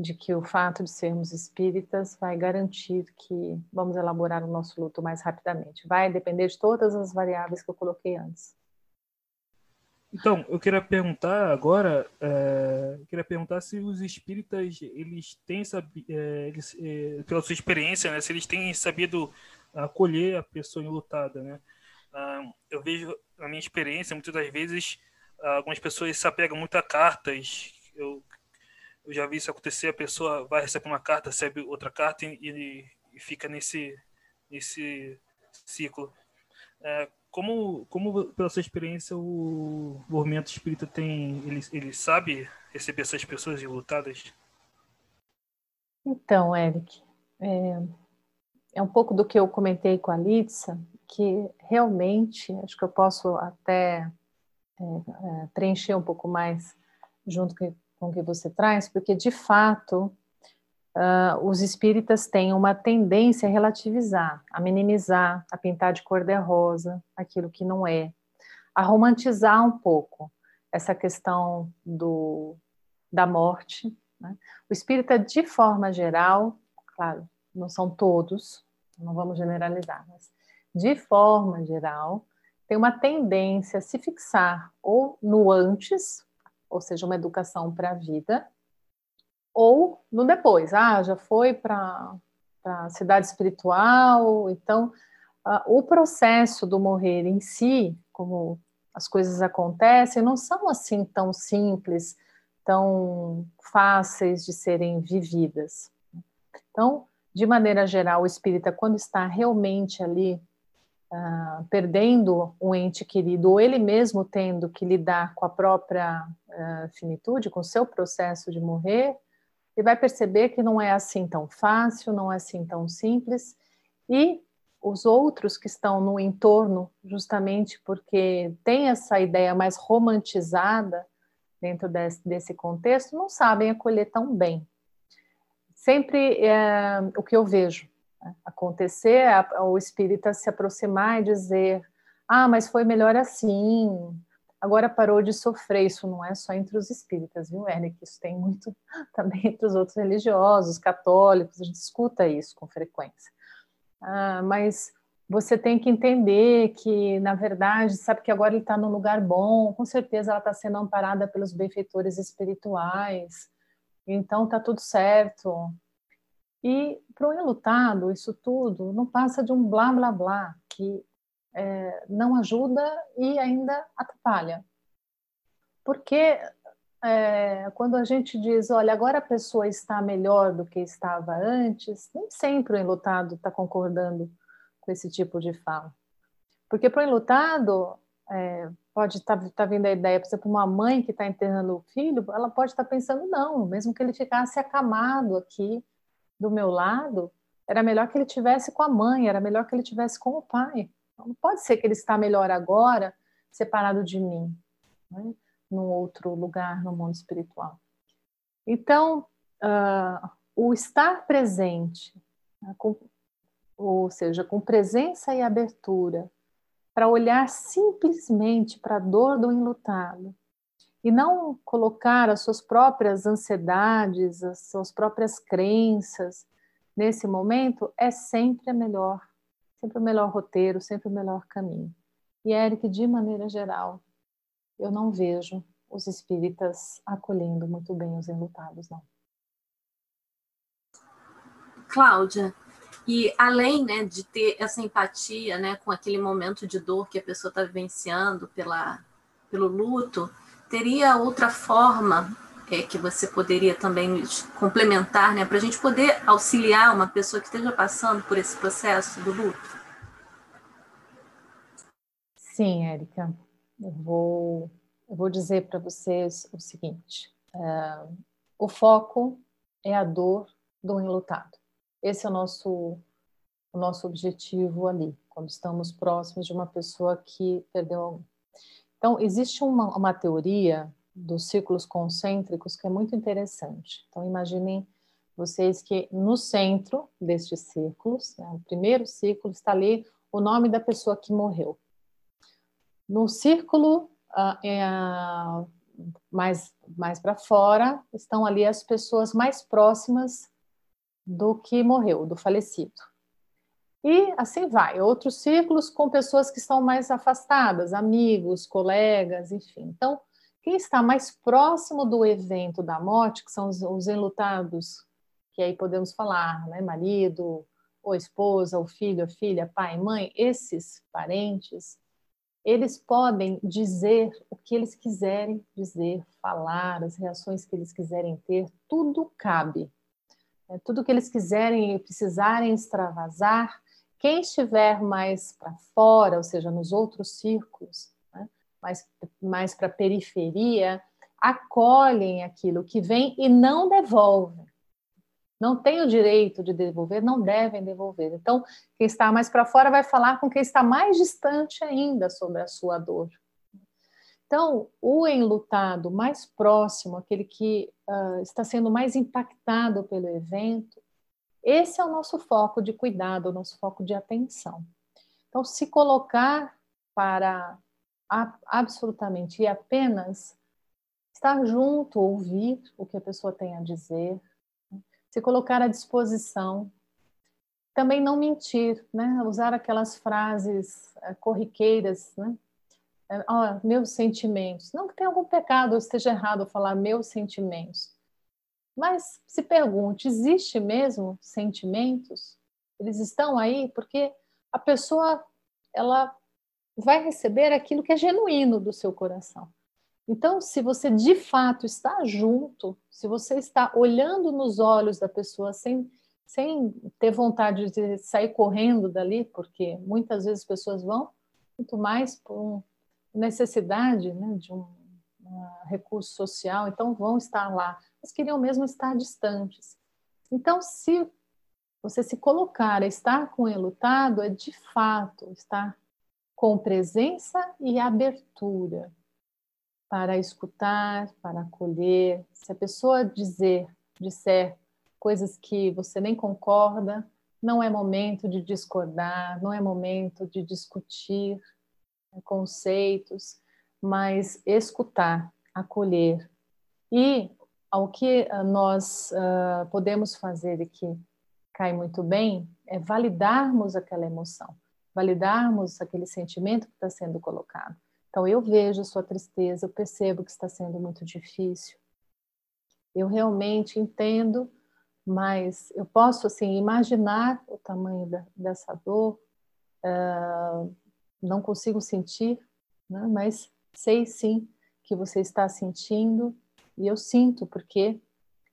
de que o fato de sermos espíritas vai garantir que vamos elaborar o nosso luto mais rapidamente. Vai depender de todas as variáveis que eu coloquei antes. Então, eu queria perguntar agora, é, queria perguntar se os espíritas, eles têm, é, eles, é, pela sua experiência, né, se eles têm sabido acolher a pessoa enlutada, né? Ah, eu vejo, na minha experiência, muitas das vezes, algumas pessoas se apegam muito a cartas eu, eu já vi isso acontecer, a pessoa vai receber uma carta, recebe outra carta e, e fica nesse, nesse ciclo. É, como, como, pela sua experiência, o movimento espírita tem, ele, ele sabe receber essas pessoas enlutadas? Então, Eric, é, é um pouco do que eu comentei com a Litsa, que realmente, acho que eu posso até é, é, preencher um pouco mais junto com com que você traz, porque de fato uh, os espíritas têm uma tendência a relativizar, a minimizar, a pintar de cor de rosa aquilo que não é, a romantizar um pouco essa questão do, da morte. Né? O espírita, de forma geral, claro, não são todos, não vamos generalizar, mas de forma geral, tem uma tendência a se fixar ou no antes, ou seja, uma educação para a vida, ou no depois, ah, já foi para a cidade espiritual, então uh, o processo do morrer em si, como as coisas acontecem, não são assim tão simples, tão fáceis de serem vividas. Então, de maneira geral, o espírita, quando está realmente ali uh, perdendo um ente querido, ou ele mesmo tendo que lidar com a própria uh, finitude, com o seu processo de morrer, ele vai perceber que não é assim tão fácil, não é assim tão simples, e os outros que estão no entorno, justamente porque tem essa ideia mais romantizada dentro desse, desse contexto, não sabem acolher tão bem. Sempre é, o que eu vejo acontecer, o espírita se aproximar e dizer: Ah, mas foi melhor assim. Agora parou de sofrer. Isso não é só entre os espíritas, viu, Eric? Isso tem muito também entre os outros religiosos, católicos. A gente escuta isso com frequência. Ah, mas você tem que entender que, na verdade, sabe que agora ele está num lugar bom, com certeza ela está sendo amparada pelos benfeitores espirituais, então está tudo certo. E para o enlutado, isso tudo não passa de um blá blá blá, que é, não ajuda e ainda atrapalha. Porque é, quando a gente diz, olha, agora a pessoa está melhor do que estava antes, nem sempre o enlutado está concordando com esse tipo de fala. Porque para o enlutado, é, pode estar tá, tá vindo a ideia, por exemplo, uma mãe que está enterrando o filho, ela pode estar tá pensando, não, mesmo que ele ficasse acamado aqui do meu lado, era melhor que ele tivesse com a mãe, era melhor que ele tivesse com o pai. Não pode ser que ele está melhor agora, separado de mim, né? num outro lugar no mundo espiritual. Então, uh, o estar presente, né, com, ou seja, com presença e abertura, para olhar simplesmente para a dor do enlutado e não colocar as suas próprias ansiedades, as suas próprias crenças nesse momento, é sempre a melhor, sempre o melhor roteiro, sempre o melhor caminho. E Eric, de maneira geral, eu não vejo os espíritas acolhendo muito bem os enlutados, não. Cláudia, e além né, de ter essa empatia né, com aquele momento de dor que a pessoa está vivenciando pela, pelo luto, teria outra forma é, que você poderia também complementar né, para a gente poder auxiliar uma pessoa que esteja passando por esse processo do luto? Sim, Érica. Eu vou, eu vou dizer para vocês o seguinte: é, o foco é a dor do enlutado. Esse é o nosso, o nosso objetivo ali, quando estamos próximos de uma pessoa que perdeu. Então, existe uma, uma teoria dos círculos concêntricos que é muito interessante. Então, imaginem vocês que no centro destes círculos, né, o primeiro círculo está ali o nome da pessoa que morreu. No círculo uh, é, mais, mais para fora estão ali as pessoas mais próximas do que morreu, do falecido. E assim vai, outros círculos com pessoas que estão mais afastadas, amigos, colegas, enfim. Então, quem está mais próximo do evento da morte, que são os, os enlutados, que aí podemos falar, né, marido, ou esposa, ou filho, ou filha, pai, mãe, esses parentes, eles podem dizer o que eles quiserem dizer, falar, as reações que eles quiserem ter, tudo cabe. É, tudo que eles quiserem e precisarem extravasar, quem estiver mais para fora, ou seja, nos outros círculos, né, mais, mais para a periferia, acolhem aquilo que vem e não devolvem. Não tem o direito de devolver, não devem devolver. Então, quem está mais para fora vai falar com quem está mais distante ainda sobre a sua dor. Então, o enlutado mais próximo, aquele que uh, está sendo mais impactado pelo evento, esse é o nosso foco de cuidado, o nosso foco de atenção. Então, se colocar para absolutamente e apenas estar junto, ouvir o que a pessoa tem a dizer, se colocar à disposição, também não mentir, né? usar aquelas frases uh, corriqueiras, né? oh, meus sentimentos. Não que tenha algum pecado ou esteja errado falar meus sentimentos. Mas se pergunte, existe mesmo sentimentos? Eles estão aí porque a pessoa ela vai receber aquilo que é genuíno do seu coração. Então, se você de fato está junto, se você está olhando nos olhos da pessoa sem, sem ter vontade de sair correndo dali, porque muitas vezes as pessoas vão muito mais por necessidade né, de um, um recurso social, então vão estar lá, mas queriam mesmo estar distantes. Então, se você se colocar a estar com o enlutado, é de fato estar com presença e abertura para escutar, para acolher. Se a pessoa dizer, disser coisas que você nem concorda, não é momento de discordar, não é momento de discutir, conceitos, mas escutar, acolher. E ao que ah, nós uh, podemos fazer e que cai muito bem é validarmos aquela emoção, validarmos aquele sentimento que está sendo colocado. Então, eu vejo sua tristeza, eu percebo que está sendo muito difícil. Eu realmente entendo, mas eu posso, assim, imaginar o tamanho da, dessa dor, uh, não consigo sentir, né? mas sei sim que você está sentindo e eu sinto porque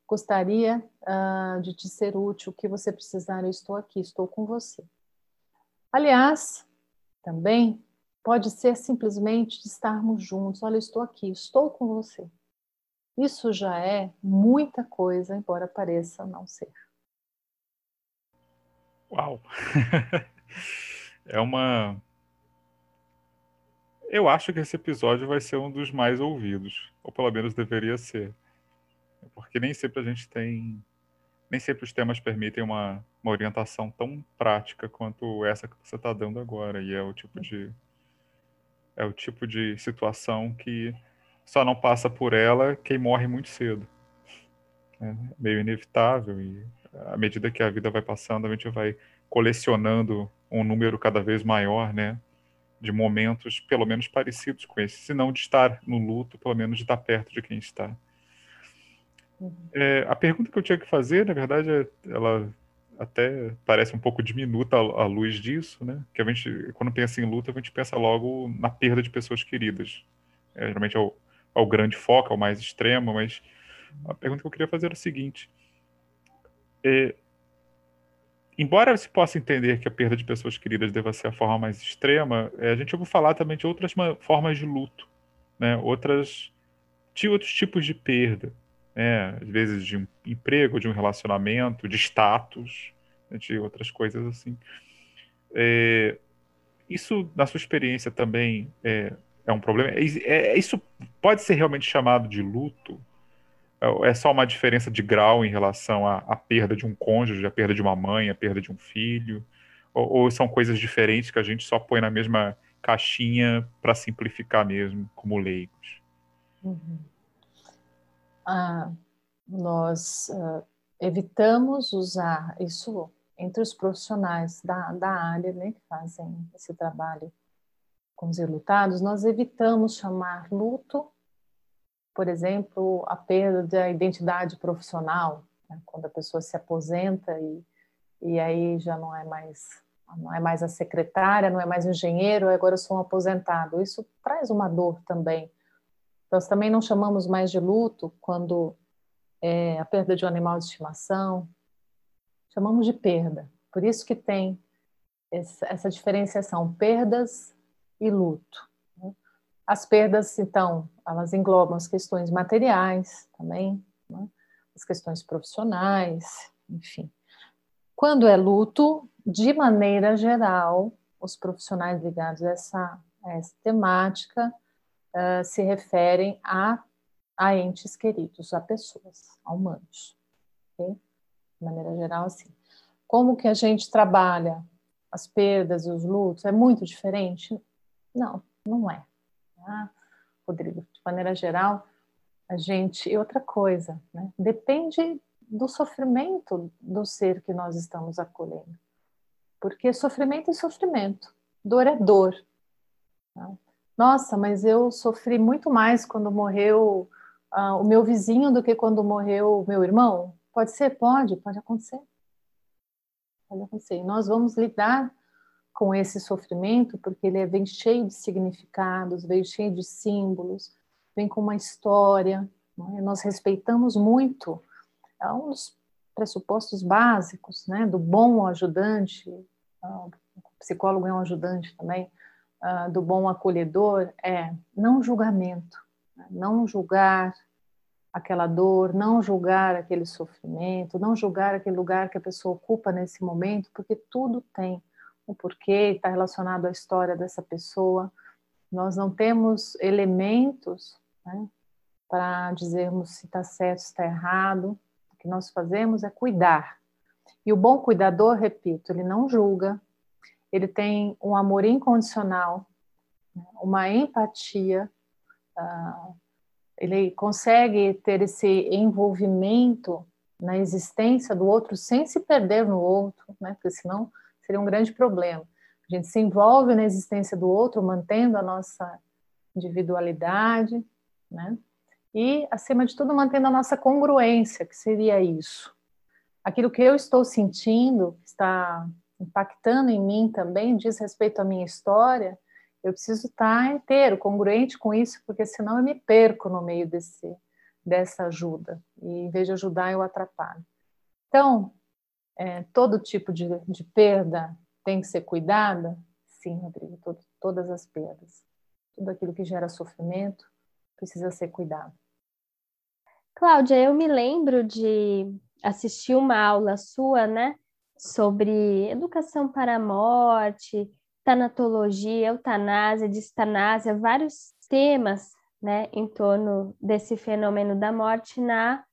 gostaria uh, de te ser útil, o que você precisar, eu estou aqui, estou com você. Aliás, também pode ser simplesmente de estarmos juntos. Olha, estou aqui, estou com você. Isso já é muita coisa, embora pareça não ser. Uau! é uma eu acho que esse episódio vai ser um dos mais ouvidos, ou pelo menos deveria ser. Porque nem sempre a gente tem. Nem sempre os temas permitem uma, uma orientação tão prática quanto essa que você está dando agora. E é o tipo de. É o tipo de situação que só não passa por ela quem morre muito cedo. É meio inevitável. E à medida que a vida vai passando, a gente vai colecionando um número cada vez maior, né? De momentos pelo menos parecidos com esse, se não de estar no luto, pelo menos de estar perto de quem está. Uhum. É, a pergunta que eu tinha que fazer, na verdade, é, ela até parece um pouco diminuta à luz disso, né? Que a gente, quando pensa em luto, a gente pensa logo na perda de pessoas queridas. É, geralmente é o, é o grande foco, é o mais extremo, mas a pergunta que eu queria fazer é o seguinte: é, embora se possa entender que a perda de pessoas queridas deva ser a forma mais extrema, é, a gente ouve falar também de outras formas de luto, né? outras, de outros tipos de perda, né? às vezes de um emprego, de um relacionamento, de status, né? de outras coisas assim. É, isso, na sua experiência, também é, é um problema? É, é, isso pode ser realmente chamado de luto? É só uma diferença de grau em relação à, à, perda de um cônjuge, a perda de uma mãe, a perda de um filho? Ou, ou são coisas diferentes que a gente só põe na mesma caixinha para simplificar mesmo, como leigos? Uhum. Ah, nós uh, evitamos usar isso entre os profissionais da, da área né, que fazem esse trabalho com os relutados, nós evitamos chamar luto por exemplo, a perda da identidade profissional, né? quando a pessoa se aposenta e, e aí já não é mais não é mais a secretária, não é mais engenheiro, agora eu sou um aposentado. Isso traz uma dor também. Nós também não chamamos mais de luto quando é a perda de um animal de estimação, chamamos de perda. Por isso que tem essa diferenciação, perdas e luto. As perdas, então, elas englobam as questões materiais também, né? as questões profissionais, enfim. Quando é luto, de maneira geral, os profissionais ligados a essa, a essa temática uh, se referem a, a entes queridos, a pessoas, a humanos. Okay? De maneira geral, assim. Como que a gente trabalha as perdas e os lutos? É muito diferente? Não, não é. Ah, Rodrigo, de maneira geral, a gente. E outra coisa, né? depende do sofrimento do ser que nós estamos acolhendo. Porque sofrimento é sofrimento, dor é dor. Tá? Nossa, mas eu sofri muito mais quando morreu uh, o meu vizinho do que quando morreu o meu irmão? Pode ser? Pode, pode acontecer. Pode acontecer. E nós vamos lidar com esse sofrimento, porque ele vem cheio de significados, vem cheio de símbolos, vem com uma história. É? Nós respeitamos muito, é um dos pressupostos básicos né, do bom ajudante, uh, o psicólogo é um ajudante também, uh, do bom acolhedor, é não julgamento, né? não julgar aquela dor, não julgar aquele sofrimento, não julgar aquele lugar que a pessoa ocupa nesse momento, porque tudo tem o porquê, está relacionado à história dessa pessoa. Nós não temos elementos né, para dizermos se está certo, se está errado. O que nós fazemos é cuidar. E o bom cuidador, repito, ele não julga, ele tem um amor incondicional, né? uma empatia, uh, ele consegue ter esse envolvimento na existência do outro sem se perder no outro, né? porque senão seria um grande problema. A gente se envolve na existência do outro, mantendo a nossa individualidade, né? E, acima de tudo, mantendo a nossa congruência, que seria isso. Aquilo que eu estou sentindo, está impactando em mim também, diz respeito à minha história, eu preciso estar inteiro, congruente com isso, porque senão eu me perco no meio desse, dessa ajuda. E em vez de ajudar, eu atrapalho. Então, é, todo tipo de, de, perda tem que ser cuidada? Sim, Rodrigo, todo, todas as perdas. Tudo aquilo que gera sofrimento precisa ser cuidado. Cláudia, eu me lembro de assistir uma aula sua, né, sobre educação para a morte, tanatologia, eutanásia, distanásia, vários temas, né, em torno desse fenômeno da morte na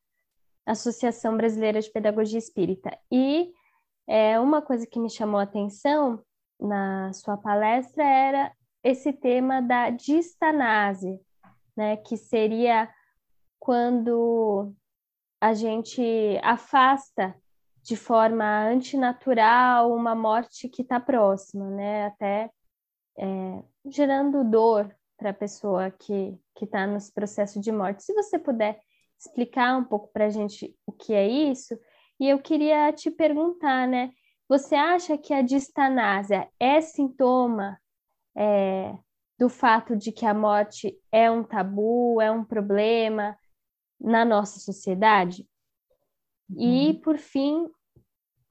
Associação Brasileira de Pedagogia Espírita. E é, uma coisa que me chamou a atenção na sua palestra era esse tema da distanase, né, que seria quando a gente afasta de forma antinatural uma morte que está próxima, né, até é, gerando dor para a pessoa que está nos processos de morte. Se você puder explicar um pouco para a gente o que é isso. E eu queria te perguntar, né? Você acha que a distanásia é sintoma é, do fato de que a morte é um tabu, é um problema na nossa sociedade? Uhum. E, por fim,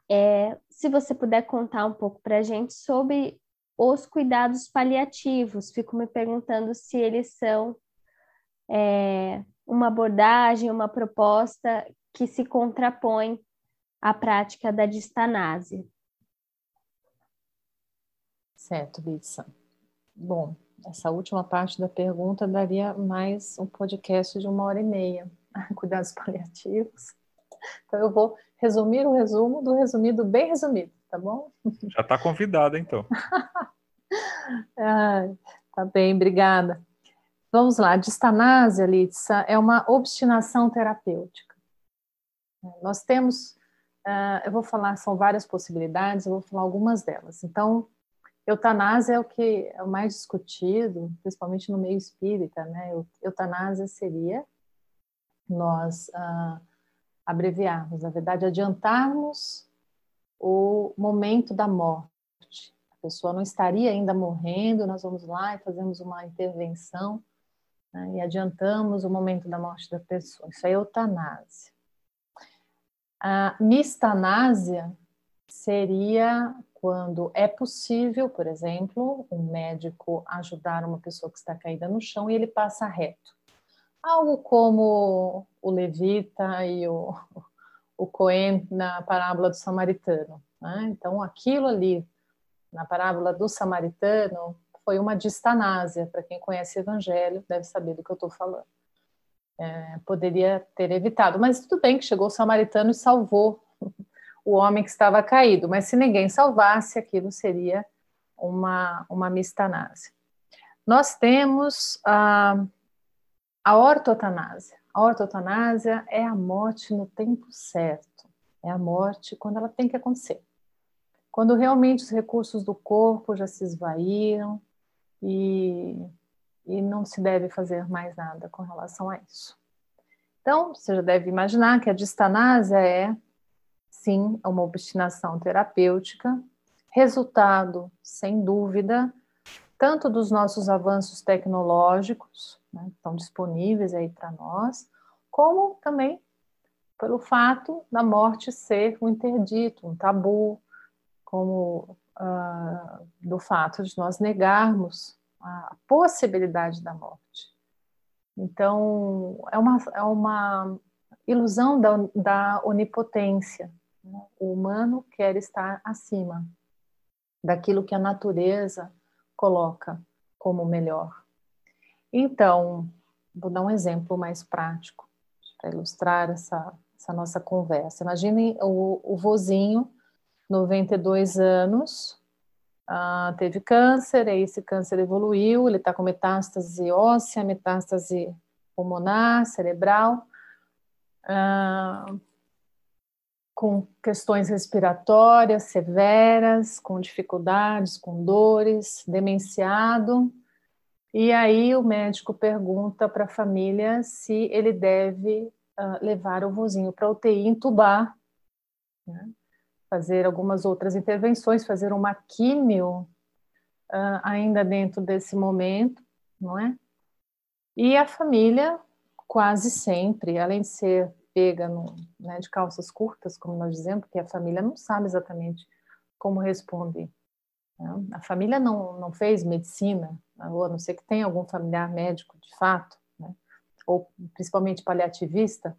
é, se você puder contar um pouco para a gente sobre os cuidados paliativos, fico me perguntando se eles são é, uma abordagem, uma proposta que se contrapõe à prática da distanásia. Certo, Litsa. Bom, essa última parte da pergunta daria mais um podcast de uma hora e meia. Cuidados paliativos. Então eu vou resumir o resumo do resumido bem resumido, tá bom? Já está convidada, então. ah, tá bem, obrigada. Vamos lá, distanásia, Litsa, é uma obstinação terapêutica. Nós temos, uh, eu vou falar, são várias possibilidades, eu vou falar algumas delas. Então, eutanásia é o que é o mais discutido, principalmente no meio espírita, né? Eutanásia seria nós uh, abreviarmos, na verdade, adiantarmos o momento da morte. A pessoa não estaria ainda morrendo, nós vamos lá e fazemos uma intervenção né, e adiantamos o momento da morte da pessoa. Isso é eutanásia. A mistanásia seria quando é possível, por exemplo, um médico ajudar uma pessoa que está caída no chão e ele passa reto. Algo como o levita e o, o Cohen na parábola do samaritano. Né? Então, aquilo ali, na parábola do samaritano, foi uma distanásia. Para quem conhece o Evangelho, deve saber do que eu estou falando. É, poderia ter evitado, mas tudo bem que chegou o samaritano e salvou o homem que estava caído, mas se ninguém salvasse, aquilo seria uma, uma mistanásia. Nós temos a, a ortotanásia. A ortotanásia é a morte no tempo certo, é a morte quando ela tem que acontecer. Quando realmente os recursos do corpo já se esvaíram, e, e não se deve fazer mais nada com relação a isso. Então, você já deve imaginar que a distanásia é, sim, uma obstinação terapêutica, resultado, sem dúvida, tanto dos nossos avanços tecnológicos, né, que estão disponíveis aí para nós, como também pelo fato da morte ser um interdito, um tabu, como uh, do fato de nós negarmos a possibilidade da morte. Então, é uma, é uma ilusão da, da onipotência. Né? O humano quer estar acima daquilo que a natureza coloca como melhor. Então, vou dar um exemplo mais prático para ilustrar essa, essa nossa conversa. Imaginem o, o vozinho 92 anos, uh, teve câncer, e esse câncer evoluiu, ele está com metástase óssea, metástase pulmonar, cerebral, uh, com questões respiratórias severas, com dificuldades, com dores, demenciado. E aí o médico pergunta para a família se ele deve uh, levar o vozinho para UTI, entubar, né? Fazer algumas outras intervenções, fazer uma químio uh, ainda dentro desse momento, não é? E a família, quase sempre, além de ser pega no, né, de calças curtas, como nós dizemos, porque a família não sabe exatamente como responder. Né? A família não, não fez medicina, a não ser que tenha algum familiar médico de fato, né? ou principalmente paliativista,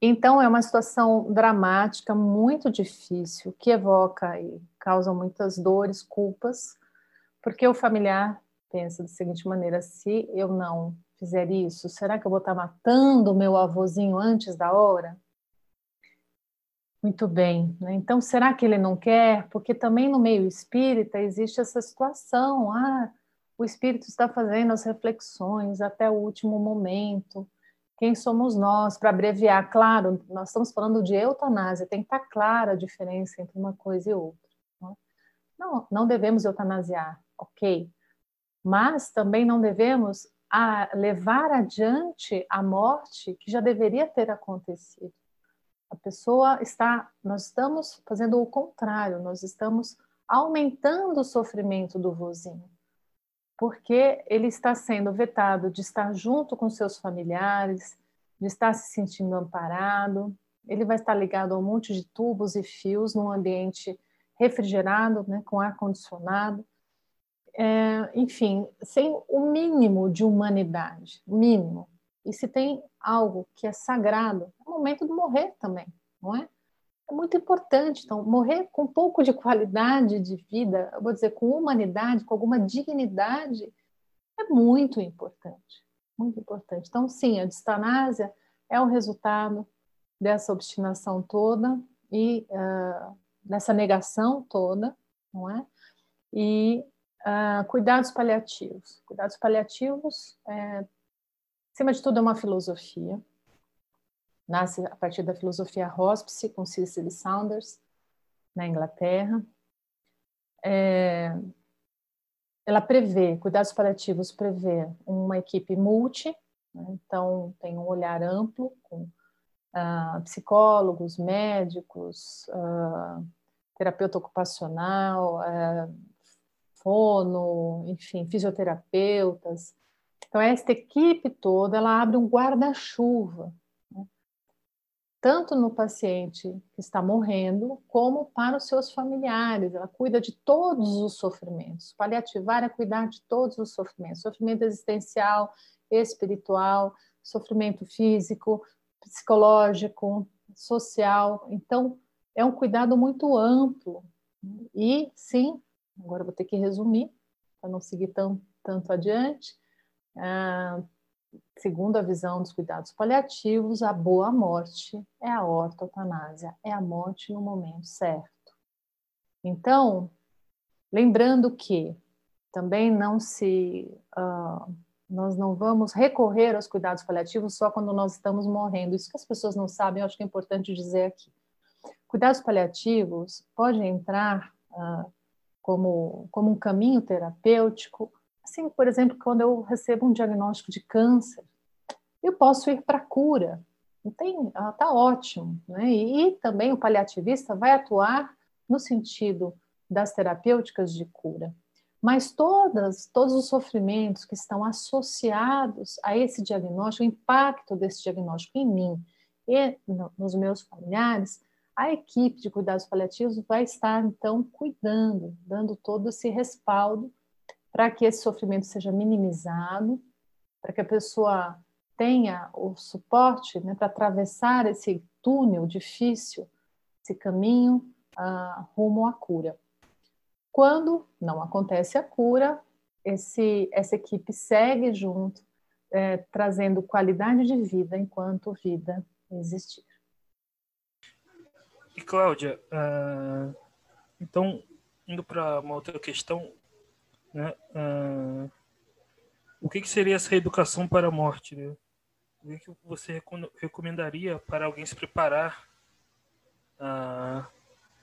então, é uma situação dramática, muito difícil, que evoca e causa muitas dores, culpas, porque o familiar pensa da seguinte maneira: se eu não fizer isso, será que eu vou estar matando o meu avôzinho antes da hora? Muito bem, né? então será que ele não quer? Porque também no meio espírita existe essa situação: ah, o espírito está fazendo as reflexões até o último momento quem somos nós, para abreviar, claro, nós estamos falando de eutanásia, tem que estar clara a diferença entre uma coisa e outra. Né? Não, não devemos eutanasiar, ok, mas também não devemos a levar adiante a morte que já deveria ter acontecido. A pessoa está, nós estamos fazendo o contrário, nós estamos aumentando o sofrimento do vozinho porque ele está sendo vetado de estar junto com seus familiares, de estar se sentindo amparado. Ele vai estar ligado a um monte de tubos e fios num ambiente refrigerado, né, com ar condicionado. É, enfim, sem o mínimo de humanidade, mínimo. E se tem algo que é sagrado, é o momento de morrer também, não é? É muito importante. Então, morrer com um pouco de qualidade de vida, eu vou dizer, com humanidade, com alguma dignidade, é muito importante. Muito importante. Então, sim, a distanásia é o resultado dessa obstinação toda e uh, dessa negação toda, não é? E uh, cuidados paliativos. Cuidados paliativos, é, acima de tudo, é uma filosofia nasce a partir da filosofia hospice com Cicely Saunders na Inglaterra. É, ela prevê, cuidados paliativos prevê uma equipe multi, né? então tem um olhar amplo com uh, psicólogos, médicos, uh, terapeuta ocupacional, uh, fono, enfim, fisioterapeutas. Então esta equipe toda ela abre um guarda-chuva tanto no paciente que está morrendo, como para os seus familiares. Ela cuida de todos os sofrimentos. Paliativar é cuidar de todos os sofrimentos: sofrimento existencial, espiritual, sofrimento físico, psicológico, social. Então, é um cuidado muito amplo. E, sim, agora vou ter que resumir, para não seguir tão, tanto adiante. Ah, segundo a visão dos cuidados paliativos, a boa morte é a ortotanásia, é a morte no momento certo. Então, lembrando que também não se uh, nós não vamos recorrer aos cuidados paliativos só quando nós estamos morrendo. Isso que as pessoas não sabem, eu acho que é importante dizer aqui. Cuidados paliativos podem entrar uh, como, como um caminho terapêutico Assim, por exemplo, quando eu recebo um diagnóstico de câncer, eu posso ir para a cura. Não tem, tá ótimo, né? E, e também o paliativista vai atuar no sentido das terapêuticas de cura. Mas todas, todos os sofrimentos que estão associados a esse diagnóstico, o impacto desse diagnóstico em mim e no, nos meus familiares, a equipe de cuidados paliativos vai estar, então, cuidando, dando todo esse respaldo para que esse sofrimento seja minimizado, para que a pessoa tenha o suporte né, para atravessar esse túnel difícil, esse caminho uh, rumo à cura. Quando não acontece a cura, esse, essa equipe segue junto, é, trazendo qualidade de vida enquanto vida existir. E Cláudia, uh, então indo para uma outra questão, né? Uh, o que, que, seria essa educação para a morte? Né? O que, que você recomendaria para alguém se preparar uh,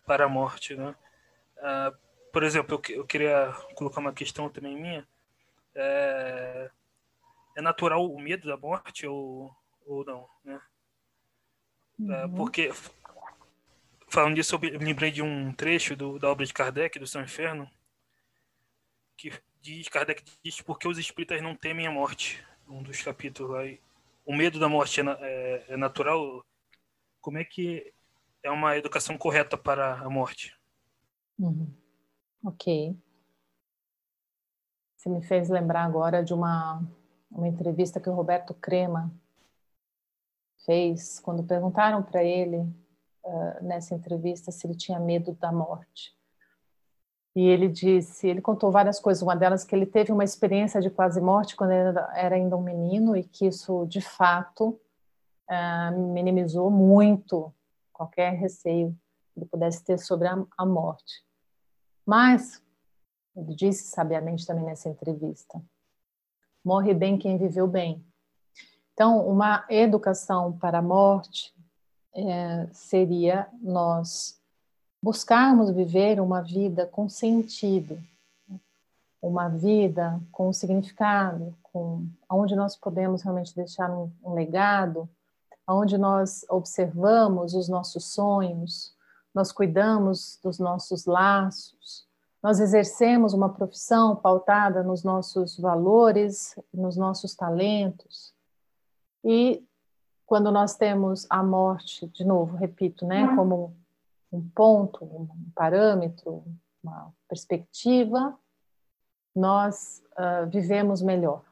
para a morte? Né? Uh, por exemplo, eu, eu, queria colocar uma questão também minha. É, é natural o medo da morte ou, ou não? Né? Uhum. porque falando disso, eu me lembrei de um trecho do, da obra de Kardec, do São Inferno, que diz, Kardec diz porque os espíritas não temem a morte. Um dos capítulos aí. O medo da morte é, é, é natural. Como é que é uma educação correta para a morte? Uhum. Ok. Você me fez lembrar agora de uma, uma entrevista que o Roberto Crema fez quando perguntaram para ele uh, nessa entrevista se ele tinha medo da morte. E ele disse, ele contou várias coisas, uma delas que ele teve uma experiência de quase morte quando ele era ainda um menino e que isso, de fato, uh, minimizou muito qualquer receio que ele pudesse ter sobre a, a morte. Mas, ele disse sabiamente também nessa entrevista, morre bem quem viveu bem. Então, uma educação para a morte é, seria nós buscarmos viver uma vida com sentido, uma vida com significado, com onde nós podemos realmente deixar um, um legado, onde nós observamos os nossos sonhos, nós cuidamos dos nossos laços, nós exercemos uma profissão pautada nos nossos valores, nos nossos talentos. E quando nós temos a morte, de novo, repito, né, uhum. como um ponto, um parâmetro, uma perspectiva, nós uh, vivemos melhor.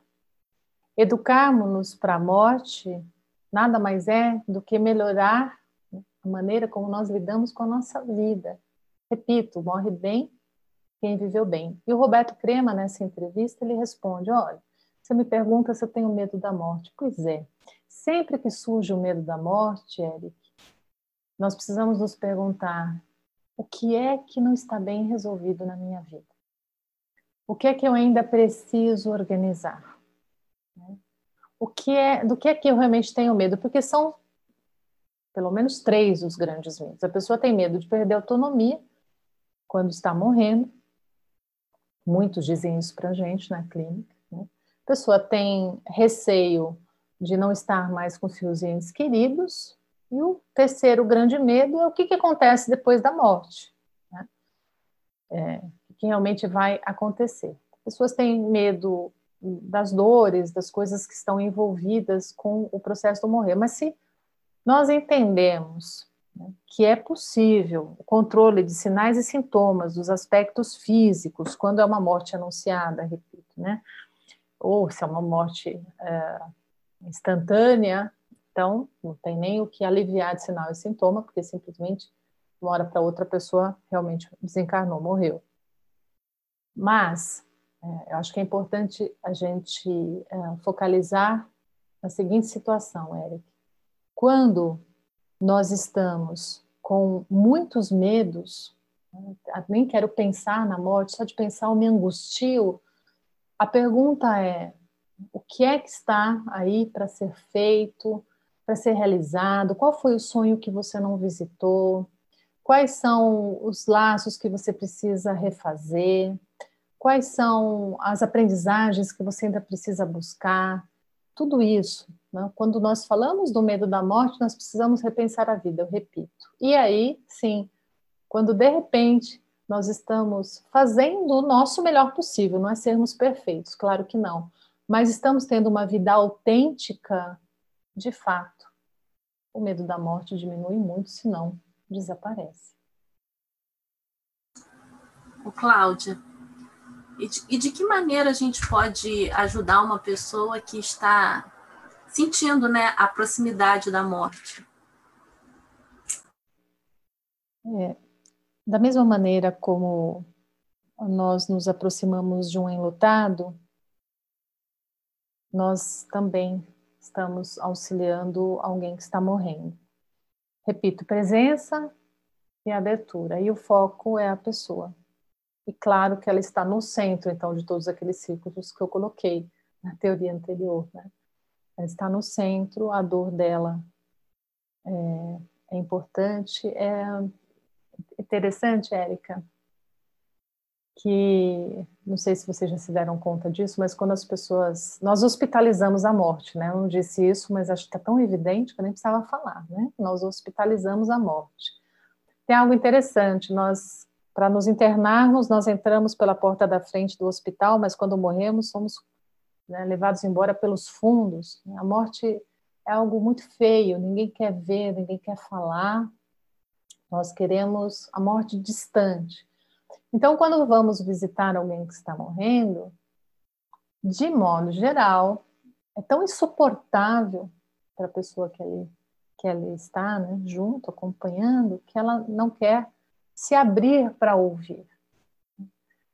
Educarmos-nos para a morte nada mais é do que melhorar a maneira como nós lidamos com a nossa vida. Repito, morre bem quem viveu bem. E o Roberto Crema, nessa entrevista, ele responde: olha, você me pergunta se eu tenho medo da morte. Pois é, sempre que surge o medo da morte, Eric, nós precisamos nos perguntar: o que é que não está bem resolvido na minha vida? O que é que eu ainda preciso organizar? O que é, do que é que eu realmente tenho medo? Porque são pelo menos três os grandes medos. A pessoa tem medo de perder autonomia quando está morrendo. Muitos dizem isso para gente na clínica. Né? A pessoa tem receio de não estar mais com seus entes queridos. E o terceiro grande medo é o que, que acontece depois da morte. Né? É, o que realmente vai acontecer. As pessoas têm medo das dores, das coisas que estão envolvidas com o processo do morrer. Mas se nós entendemos né, que é possível o controle de sinais e sintomas dos aspectos físicos quando é uma morte anunciada, repito, né? Ou se é uma morte é, instantânea, então não tem nem o que aliviar de sinal e sintoma, porque simplesmente de uma hora para outra a pessoa realmente desencarnou, morreu. Mas é, eu acho que é importante a gente é, focalizar na seguinte situação, Eric. Quando nós estamos com muitos medos, né, nem quero pensar na morte, só de pensar eu me angustio, a pergunta é: o que é que está aí para ser feito, para ser realizado? Qual foi o sonho que você não visitou? Quais são os laços que você precisa refazer? Quais são as aprendizagens que você ainda precisa buscar? Tudo isso. Né? Quando nós falamos do medo da morte, nós precisamos repensar a vida, eu repito. E aí, sim, quando de repente nós estamos fazendo o nosso melhor possível, não é sermos perfeitos, claro que não, mas estamos tendo uma vida autêntica, de fato, o medo da morte diminui muito, se não desaparece. O Cláudia, e de, e de que maneira a gente pode ajudar uma pessoa que está sentindo né, a proximidade da morte? É, da mesma maneira como nós nos aproximamos de um enlutado, nós também estamos auxiliando alguém que está morrendo. Repito, presença e abertura, e o foco é a pessoa. E claro que ela está no centro, então, de todos aqueles círculos que eu coloquei na teoria anterior. Né? Ela está no centro, a dor dela é, é importante. É interessante, Érica, que não sei se vocês já se deram conta disso, mas quando as pessoas. Nós hospitalizamos a morte, né? Eu não disse isso, mas acho que está tão evidente que eu nem precisava falar, né? Nós hospitalizamos a morte. Tem algo interessante, nós. Para nos internarmos, nós entramos pela porta da frente do hospital, mas quando morremos, somos né, levados embora pelos fundos. A morte é algo muito feio, ninguém quer ver, ninguém quer falar. Nós queremos a morte distante. Então, quando vamos visitar alguém que está morrendo, de modo geral, é tão insuportável para a pessoa que ali, que ali está, né, junto, acompanhando, que ela não quer se abrir para ouvir.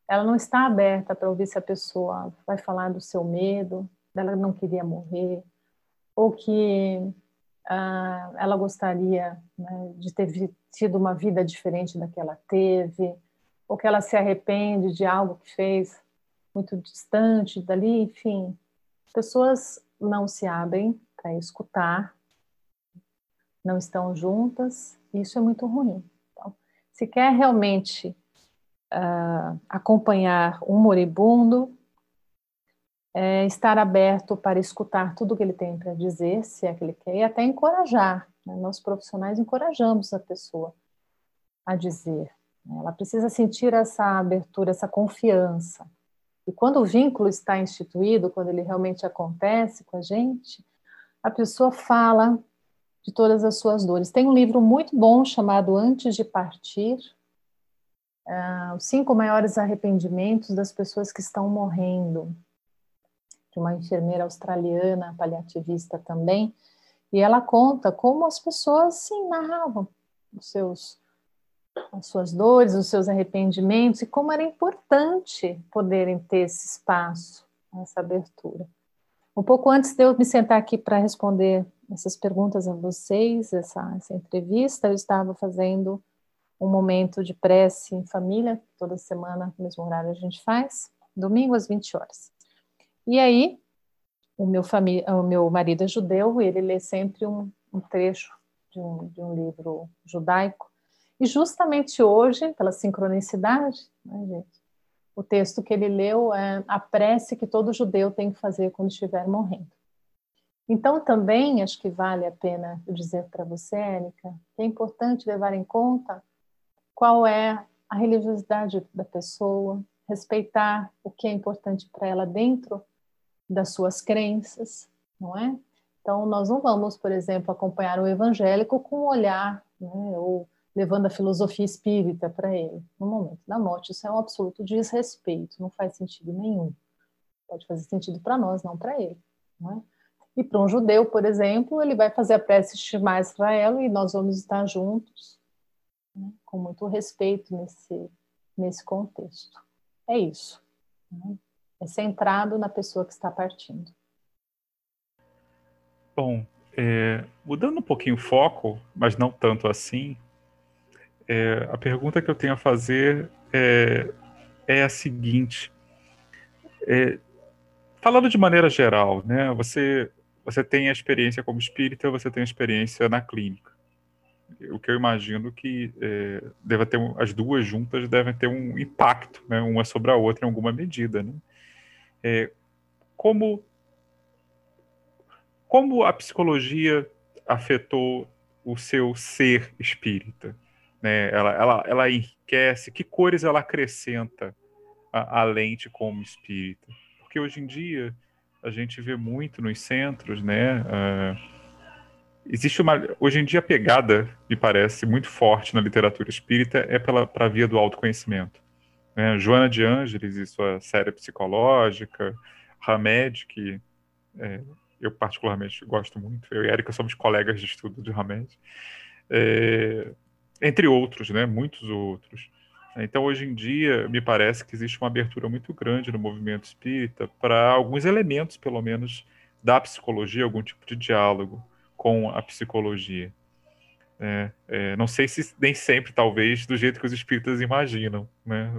Ela não está aberta para ouvir se a pessoa vai falar do seu medo, dela não queria morrer, ou que ah, ela gostaria né, de ter tido uma vida diferente da que ela teve, ou que ela se arrepende de algo que fez muito distante dali, enfim. Pessoas não se abrem para escutar, não estão juntas, isso é muito ruim. Então, se quer realmente uh, acompanhar um moribundo, é estar aberto para escutar tudo que ele tem para dizer, se é que ele quer, e até encorajar. Né? Nós profissionais encorajamos a pessoa a dizer. Ela precisa sentir essa abertura, essa confiança. E quando o vínculo está instituído, quando ele realmente acontece com a gente, a pessoa fala de todas as suas dores. Tem um livro muito bom chamado Antes de Partir, uh, os cinco maiores arrependimentos das pessoas que estão morrendo, de uma enfermeira australiana, paliativista também, e ela conta como as pessoas sim narravam os seus as suas dores, os seus arrependimentos e como era importante poderem ter esse espaço, essa abertura. Um pouco antes de eu me sentar aqui para responder essas perguntas a vocês, essa, essa entrevista, eu estava fazendo um momento de prece em família, toda semana, no mesmo horário a gente faz, domingo às 20 horas. E aí, o meu, o meu marido é judeu, ele lê sempre um, um trecho de um, de um livro judaico, e justamente hoje, pela sincronicidade, né, gente, o texto que ele leu é a prece que todo judeu tem que fazer quando estiver morrendo. Então, também acho que vale a pena dizer para você, Érica, que é importante levar em conta qual é a religiosidade da pessoa, respeitar o que é importante para ela dentro das suas crenças, não é? Então, nós não vamos, por exemplo, acompanhar o evangélico com um olhar, né, ou levando a filosofia espírita para ele. No momento da morte, isso é um absoluto desrespeito, não faz sentido nenhum. Pode fazer sentido para nós, não para ele. Não é? E para um judeu, por exemplo, ele vai fazer a prece estimar Israel e nós vamos estar juntos né, com muito respeito nesse, nesse contexto. É isso. Né? É centrado na pessoa que está partindo. Bom, é, mudando um pouquinho o foco, mas não tanto assim, é, a pergunta que eu tenho a fazer é, é a seguinte. É, falando de maneira geral, né, você, você tem a experiência como espírita, você tem a experiência na clínica o que eu imagino que é, deva ter as duas juntas devem ter um impacto, né, uma sobre a outra em alguma medida, né? É, como como a psicologia afetou o seu ser espírita, né? Ela, ela, ela enriquece, que cores ela acrescenta a, a lente como espírita? Porque hoje em dia a gente vê muito nos centros, né? Uh, existe uma hoje em dia a pegada me parece muito forte na literatura espírita é pela para via do autoconhecimento né? Joana de Ângeles e sua série psicológica Hamed que é, eu particularmente gosto muito eu e Erika somos colegas de estudo de Hamed é, entre outros né muitos outros então hoje em dia me parece que existe uma abertura muito grande no movimento espírita para alguns elementos pelo menos da psicologia algum tipo de diálogo com a psicologia. É, é, não sei se nem sempre, talvez, do jeito que os espíritas imaginam, né?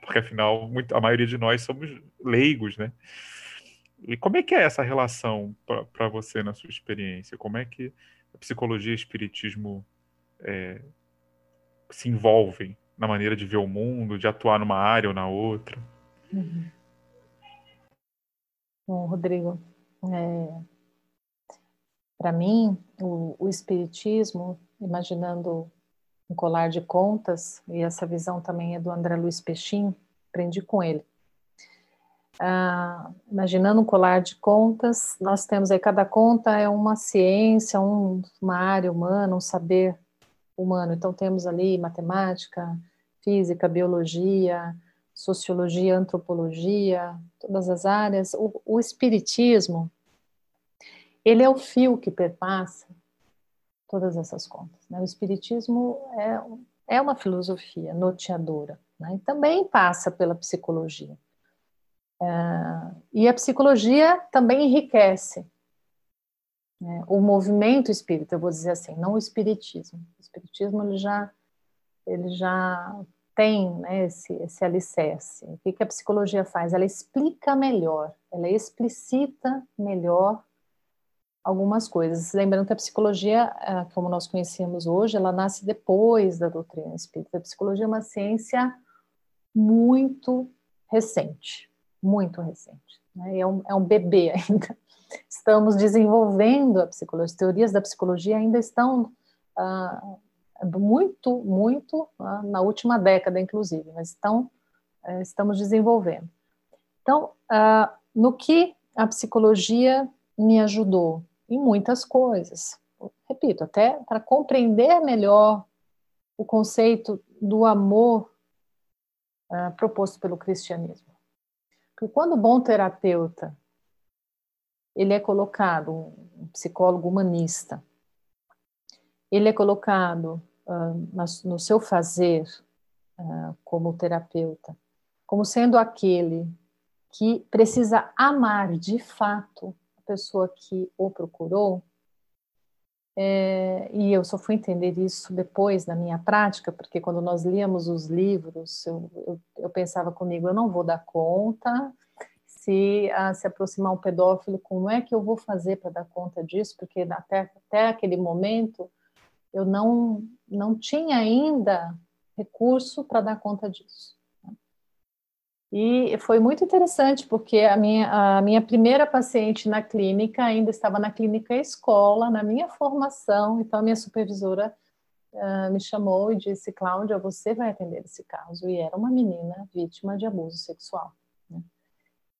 Porque afinal, muito, a maioria de nós somos leigos, né? E como é que é essa relação para você na sua experiência? Como é que a psicologia e o espiritismo é, se envolvem na maneira de ver o mundo, de atuar numa área ou na outra? Uhum. Bom, Rodrigo, é, para mim, o, o Espiritismo, imaginando um colar de contas, e essa visão também é do André Luiz Peixin, aprendi com ele. Ah, imaginando um colar de contas, nós temos aí, cada conta é uma ciência, um, uma área humana, um saber humano. Então, temos ali matemática, física, biologia, sociologia, antropologia, todas as áreas. O, o espiritismo, ele é o fio que perpassa todas essas contas. Né? O espiritismo é, é uma filosofia noteadora, né? e também passa pela psicologia. É, e a psicologia também enriquece né? o movimento espírita, eu vou dizer assim, não o espiritismo. O espiritismo ele já, ele já tem né, esse, esse alicerce. O que, que a psicologia faz? Ela explica melhor, ela explicita melhor algumas coisas. Lembrando que a psicologia, eh, como nós conhecemos hoje, ela nasce depois da doutrina espírita. A psicologia é uma ciência muito recente, muito recente. Né? É, um, é um bebê ainda. Estamos desenvolvendo a psicologia. As teorias da psicologia ainda estão ah, muito, muito ah, na última década, inclusive, mas estão, eh, estamos desenvolvendo. Então, ah, no que a psicologia me ajudou? em muitas coisas. Repito, até para compreender melhor o conceito do amor uh, proposto pelo cristianismo. Porque quando o bom terapeuta ele é colocado, um psicólogo humanista, ele é colocado uh, no seu fazer uh, como terapeuta, como sendo aquele que precisa amar de fato pessoa que o procurou, é, e eu só fui entender isso depois na minha prática, porque quando nós líamos os livros, eu, eu, eu pensava comigo, eu não vou dar conta se a, se aproximar um pedófilo, como é que eu vou fazer para dar conta disso? Porque até, até aquele momento eu não, não tinha ainda recurso para dar conta disso. E foi muito interessante, porque a minha, a minha primeira paciente na clínica ainda estava na clínica escola, na minha formação, então a minha supervisora uh, me chamou e disse: Cláudia, você vai atender esse caso. E era uma menina vítima de abuso sexual.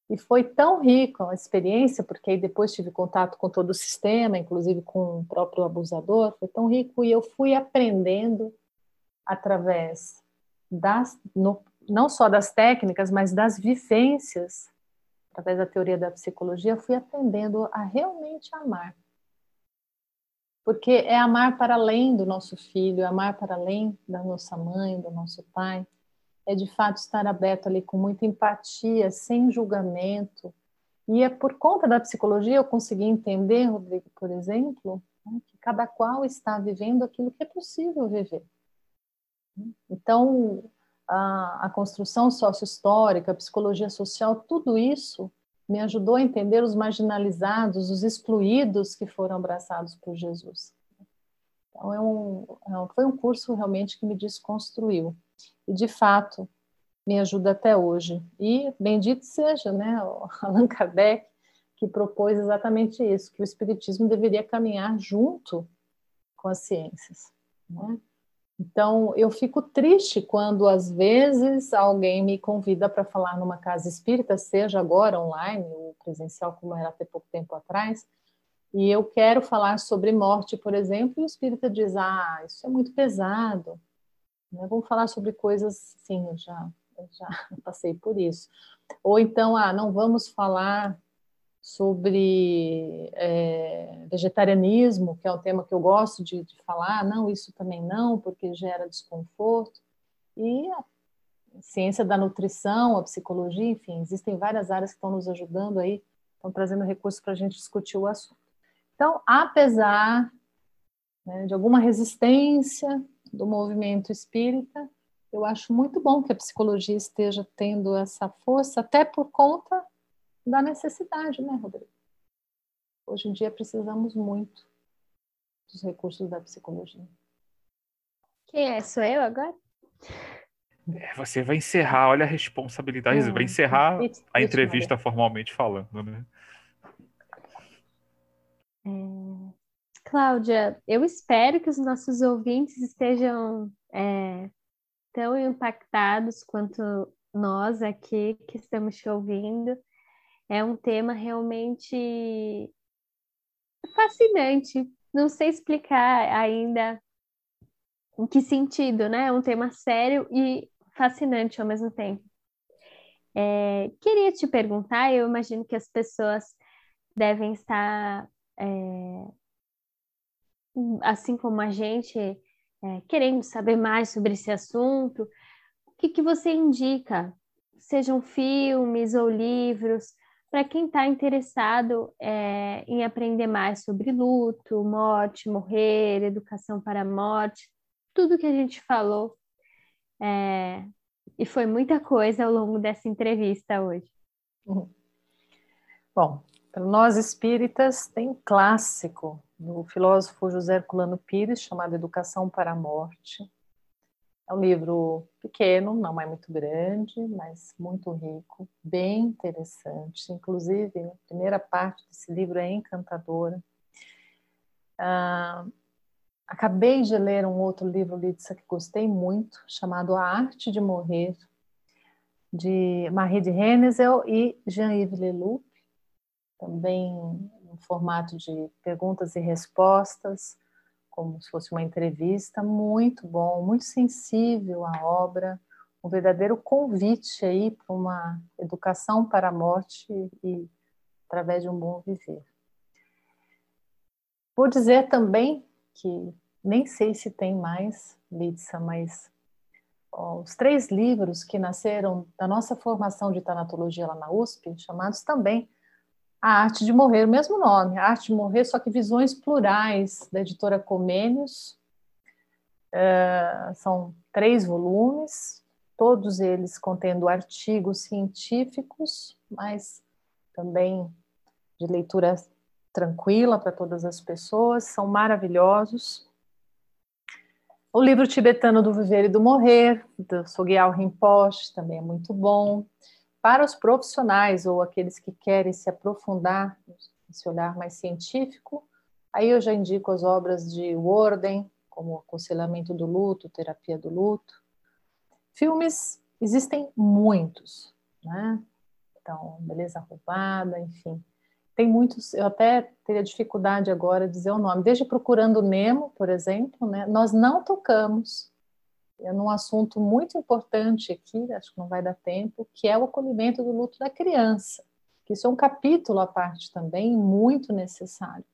E foi tão rico a experiência, porque aí depois tive contato com todo o sistema, inclusive com o próprio abusador, foi tão rico e eu fui aprendendo através das, no, não só das técnicas, mas das vivências, através da teoria da psicologia, fui aprendendo a realmente amar. Porque é amar para além do nosso filho, é amar para além da nossa mãe, do nosso pai, é de fato estar aberto ali com muita empatia, sem julgamento. E é por conta da psicologia eu consegui entender, Rodrigo, por exemplo, né, que cada qual está vivendo aquilo que é possível viver. Então, a, a construção sócio-histórica, a psicologia social, tudo isso me ajudou a entender os marginalizados, os excluídos que foram abraçados por Jesus. Então, é um, é foi um curso realmente que me desconstruiu. E, de fato, me ajuda até hoje. E bendito seja né, Allan Kardec, que propôs exatamente isso, que o Espiritismo deveria caminhar junto com as ciências. Né? Então, eu fico triste quando, às vezes, alguém me convida para falar numa casa espírita, seja agora online ou presencial, como era até pouco tempo atrás, e eu quero falar sobre morte, por exemplo, e o espírita diz: Ah, isso é muito pesado. Né? Vamos falar sobre coisas, sim, eu já, eu já passei por isso. Ou então, ah, não vamos falar sobre é, vegetarianismo, que é um tema que eu gosto de, de, falar, não, isso também não, porque gera desconforto. E a ciência da nutrição, a psicologia, enfim, existem várias áreas que estão nos ajudando aí, estão trazendo recursos para a gente discutir o assunto. Então, apesar né, de alguma resistência do movimento espírita, eu acho muito bom que a psicologia esteja tendo essa força, até por conta da necessidade, né, Rodrigo? Hoje em dia precisamos muito dos recursos da psicologia. Quem é? Sou eu agora? É, você vai encerrar, olha a responsabilidade, hum, vai encerrar a entrevista formalmente falando, né? É... Cláudia, eu espero que os nossos ouvintes estejam é, tão impactados quanto nós aqui que estamos te ouvindo. É um tema realmente fascinante. Não sei explicar ainda em que sentido, né? É um tema sério e fascinante ao mesmo tempo. É, queria te perguntar, eu imagino que as pessoas devem estar, é, assim como a gente, é, querendo saber mais sobre esse assunto. O que, que você indica? Sejam filmes ou livros, para quem está interessado é, em aprender mais sobre luto, morte, morrer, educação para a morte, tudo que a gente falou é, e foi muita coisa ao longo dessa entrevista hoje. Uhum. Bom, para nós espíritas, tem clássico do filósofo José Herculano Pires, chamado Educação para a Morte. É um livro pequeno, não é muito grande, mas muito rico, bem interessante. Inclusive, a primeira parte desse livro é encantadora. Ah, Acabei de ler um outro livro, Lidsa, que gostei muito, chamado A Arte de Morrer, de Marie de Hennesel e Jean-Yves Leloup, também formato de perguntas e respostas, como se fosse uma entrevista, muito bom, muito sensível à obra, um verdadeiro convite aí para uma educação para a morte e através de um bom viver. Vou dizer também que nem sei se tem mais, Lidsa, mas os três livros que nasceram da nossa formação de tanatologia lá na USP, chamados também A Arte de Morrer, o mesmo nome, A Arte de Morrer, só que visões plurais, da editora Comênios. É, são três volumes, todos eles contendo artigos científicos, mas também de leitura tranquila para todas as pessoas, são maravilhosos. O livro tibetano do Viver e do Morrer, do Sogyal Rinpoche, também é muito bom. Para os profissionais ou aqueles que querem se aprofundar nesse olhar mais científico, aí eu já indico as obras de Warden, como Aconselhamento do Luto, Terapia do Luto. Filmes existem muitos, né? Então, Beleza Roubada, enfim tem muitos, eu até teria dificuldade agora de dizer o nome, desde Procurando Nemo, por exemplo, né, nós não tocamos num assunto muito importante aqui, acho que não vai dar tempo, que é o acolhimento do luto da criança, que isso é um capítulo à parte também, muito necessário.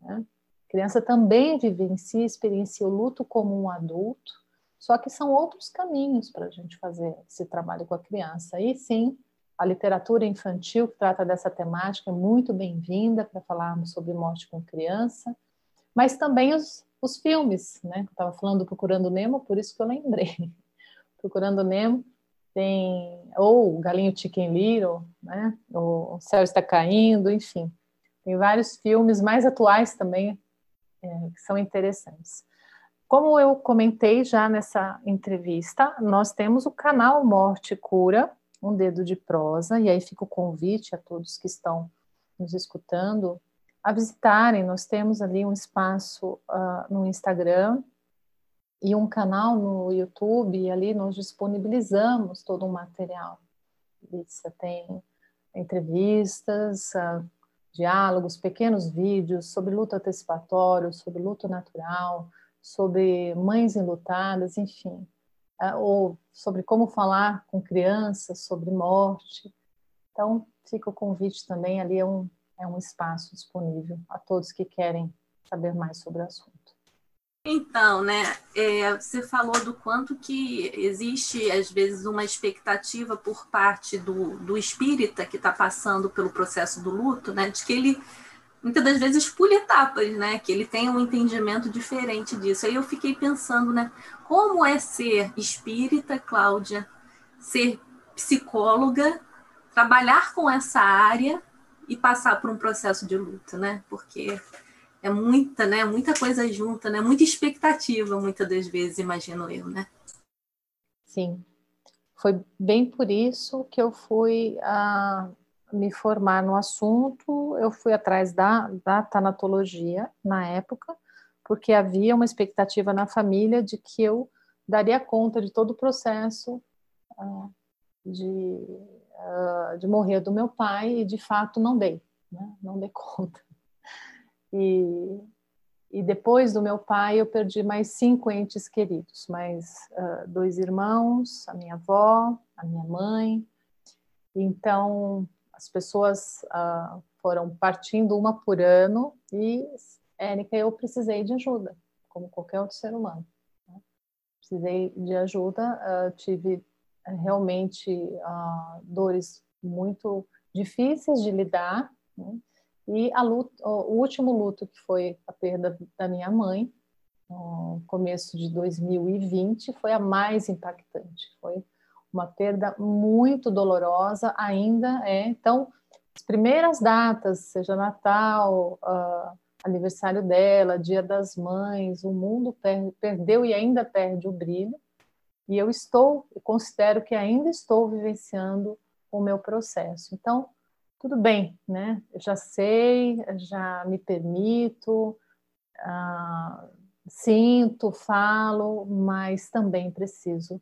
Né? A criança também vivencia, experiencia o luto como um adulto, só que são outros caminhos para a gente fazer esse trabalho com a criança. E sim, a literatura infantil que trata dessa temática é muito bem-vinda para falarmos sobre morte com criança, mas também os, os filmes, né? Eu estava falando Procurando Nemo, por isso que eu lembrei. Procurando Nemo tem ou Galinho Chicken Little, né? O Céu está caindo, enfim, tem vários filmes mais atuais também é, que são interessantes. Como eu comentei já nessa entrevista, nós temos o canal Morte Cura, um dedo de prosa, e aí fica o convite a todos que estão nos escutando a visitarem. Nós temos ali um espaço uh, no Instagram e um canal no YouTube, e ali nós disponibilizamos todo o um material. Você tem entrevistas, uh, diálogos, pequenos vídeos sobre luto antecipatório, sobre luto natural, sobre mães enlutadas, enfim. Ah, ou sobre como falar com crianças sobre morte. Então, fica o convite também, ali é um, é um espaço disponível a todos que querem saber mais sobre o assunto. Então, né, é, você falou do quanto que existe, às vezes, uma expectativa por parte do, do espírita que está passando pelo processo do luto, né, de que ele muitas das vezes pula etapas, né? Que ele tem um entendimento diferente disso. Aí eu fiquei pensando, né? Como é ser espírita, Cláudia, ser psicóloga, trabalhar com essa área e passar por um processo de luta, né? Porque é muita, né? Muita coisa junta, né? Muita expectativa, muitas das vezes, imagino eu, né? Sim. Foi bem por isso que eu fui a me formar no assunto, eu fui atrás da, da tanatologia na época, porque havia uma expectativa na família de que eu daria conta de todo o processo uh, de, uh, de morrer do meu pai, e de fato não dei, né? não dei conta. E, e depois do meu pai, eu perdi mais cinco entes queridos, mais uh, dois irmãos, a minha avó, a minha mãe. Então, as pessoas uh, foram partindo uma por ano e, Érica, eu precisei de ajuda, como qualquer outro ser humano. Né? Precisei de ajuda, uh, uh, realmente dores muito difíceis de lidar, né? e luta, o último luto, que foi a perda da minha mãe, no começo de 2020, foi a mais impactante. Foi uma perda muito dolorosa, ainda é. Então, as primeiras datas, seja Natal, uh, aniversário dela, Dia das Mães, o mundo per perdeu e ainda perde o brilho. E eu estou, eu considero que ainda estou vivenciando o meu processo. Então, tudo bem, né? Eu já sei, já me permito, uh, sinto, falo, mas também preciso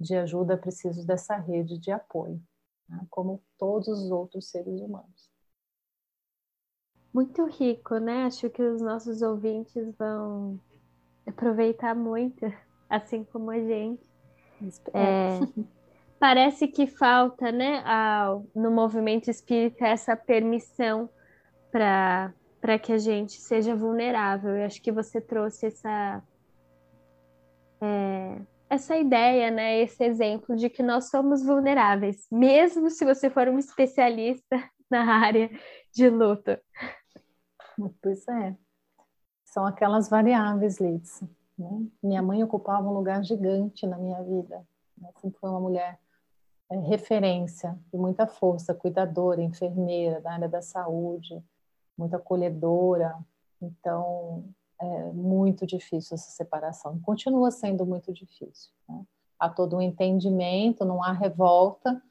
de ajuda, preciso dessa rede de apoio, né? como todos os outros seres humanos. Muito rico, né? Acho que os nossos ouvintes vão aproveitar muito, assim como a gente. É, parece que falta, né, ao, no movimento espírita essa permissão para para que a gente seja vulnerável. Eu acho que você trouxe essa é, essa ideia, né, esse exemplo de que nós somos vulneráveis, mesmo se você for um especialista na área de luta. Pois é. São aquelas variáveis, Liz. Né? Minha mãe ocupava um lugar gigante na minha vida. Né? Sempre foi uma mulher é, referência, de muita força, cuidadora, enfermeira da área da saúde, muito acolhedora. Então, é muito difícil essa separação. Continua sendo muito difícil. Né? Há todo um entendimento, não há revolta,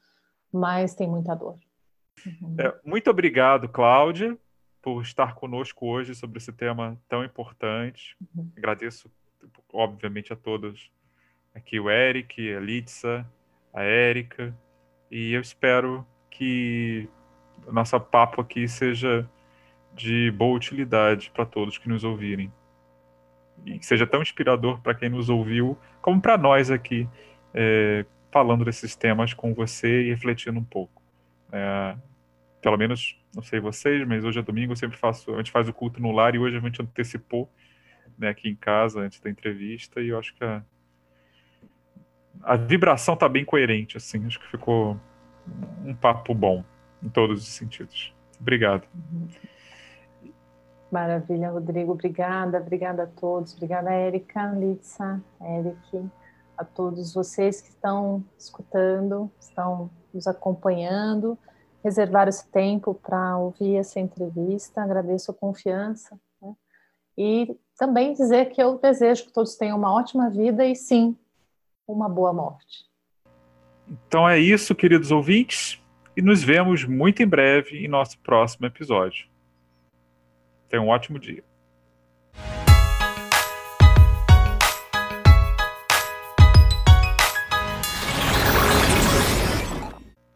mas tem muita dor. Uhum. É, muito obrigado, Cláudia, por estar conosco hoje sobre esse tema tão importante. Uhum. Agradeço, obviamente, a todos aqui, o Eric, a Litsa, a Érica, e eu espero que o nosso papo aqui seja de boa utilidade para todos que nos ouvirem. E que seja tão inspirador para quem nos ouviu, como para nós aqui, é, falando desses temas com você e refletindo um pouco. É, pelo menos, não sei vocês, mas hoje é domingo, eu sempre faço, a gente faz o culto no lar e hoje a gente antecipou né, aqui em casa, antes da entrevista, e eu acho que a, a vibração está bem coerente, assim, acho que ficou um papo bom em todos os sentidos. Obrigado. Maravilha, Rodrigo. Obrigada, obrigada a todos. Obrigada, Érica, Litsa, Eric, a todos vocês que estão escutando, estão nos acompanhando, reservar esse tempo para ouvir essa entrevista. Agradeço a confiança. Né? E também dizer que eu desejo que todos tenham uma ótima vida e, sim, uma boa morte. Então é isso, queridos ouvintes, e nos vemos muito em breve em nosso próximo episódio. Tenha um ótimo dia.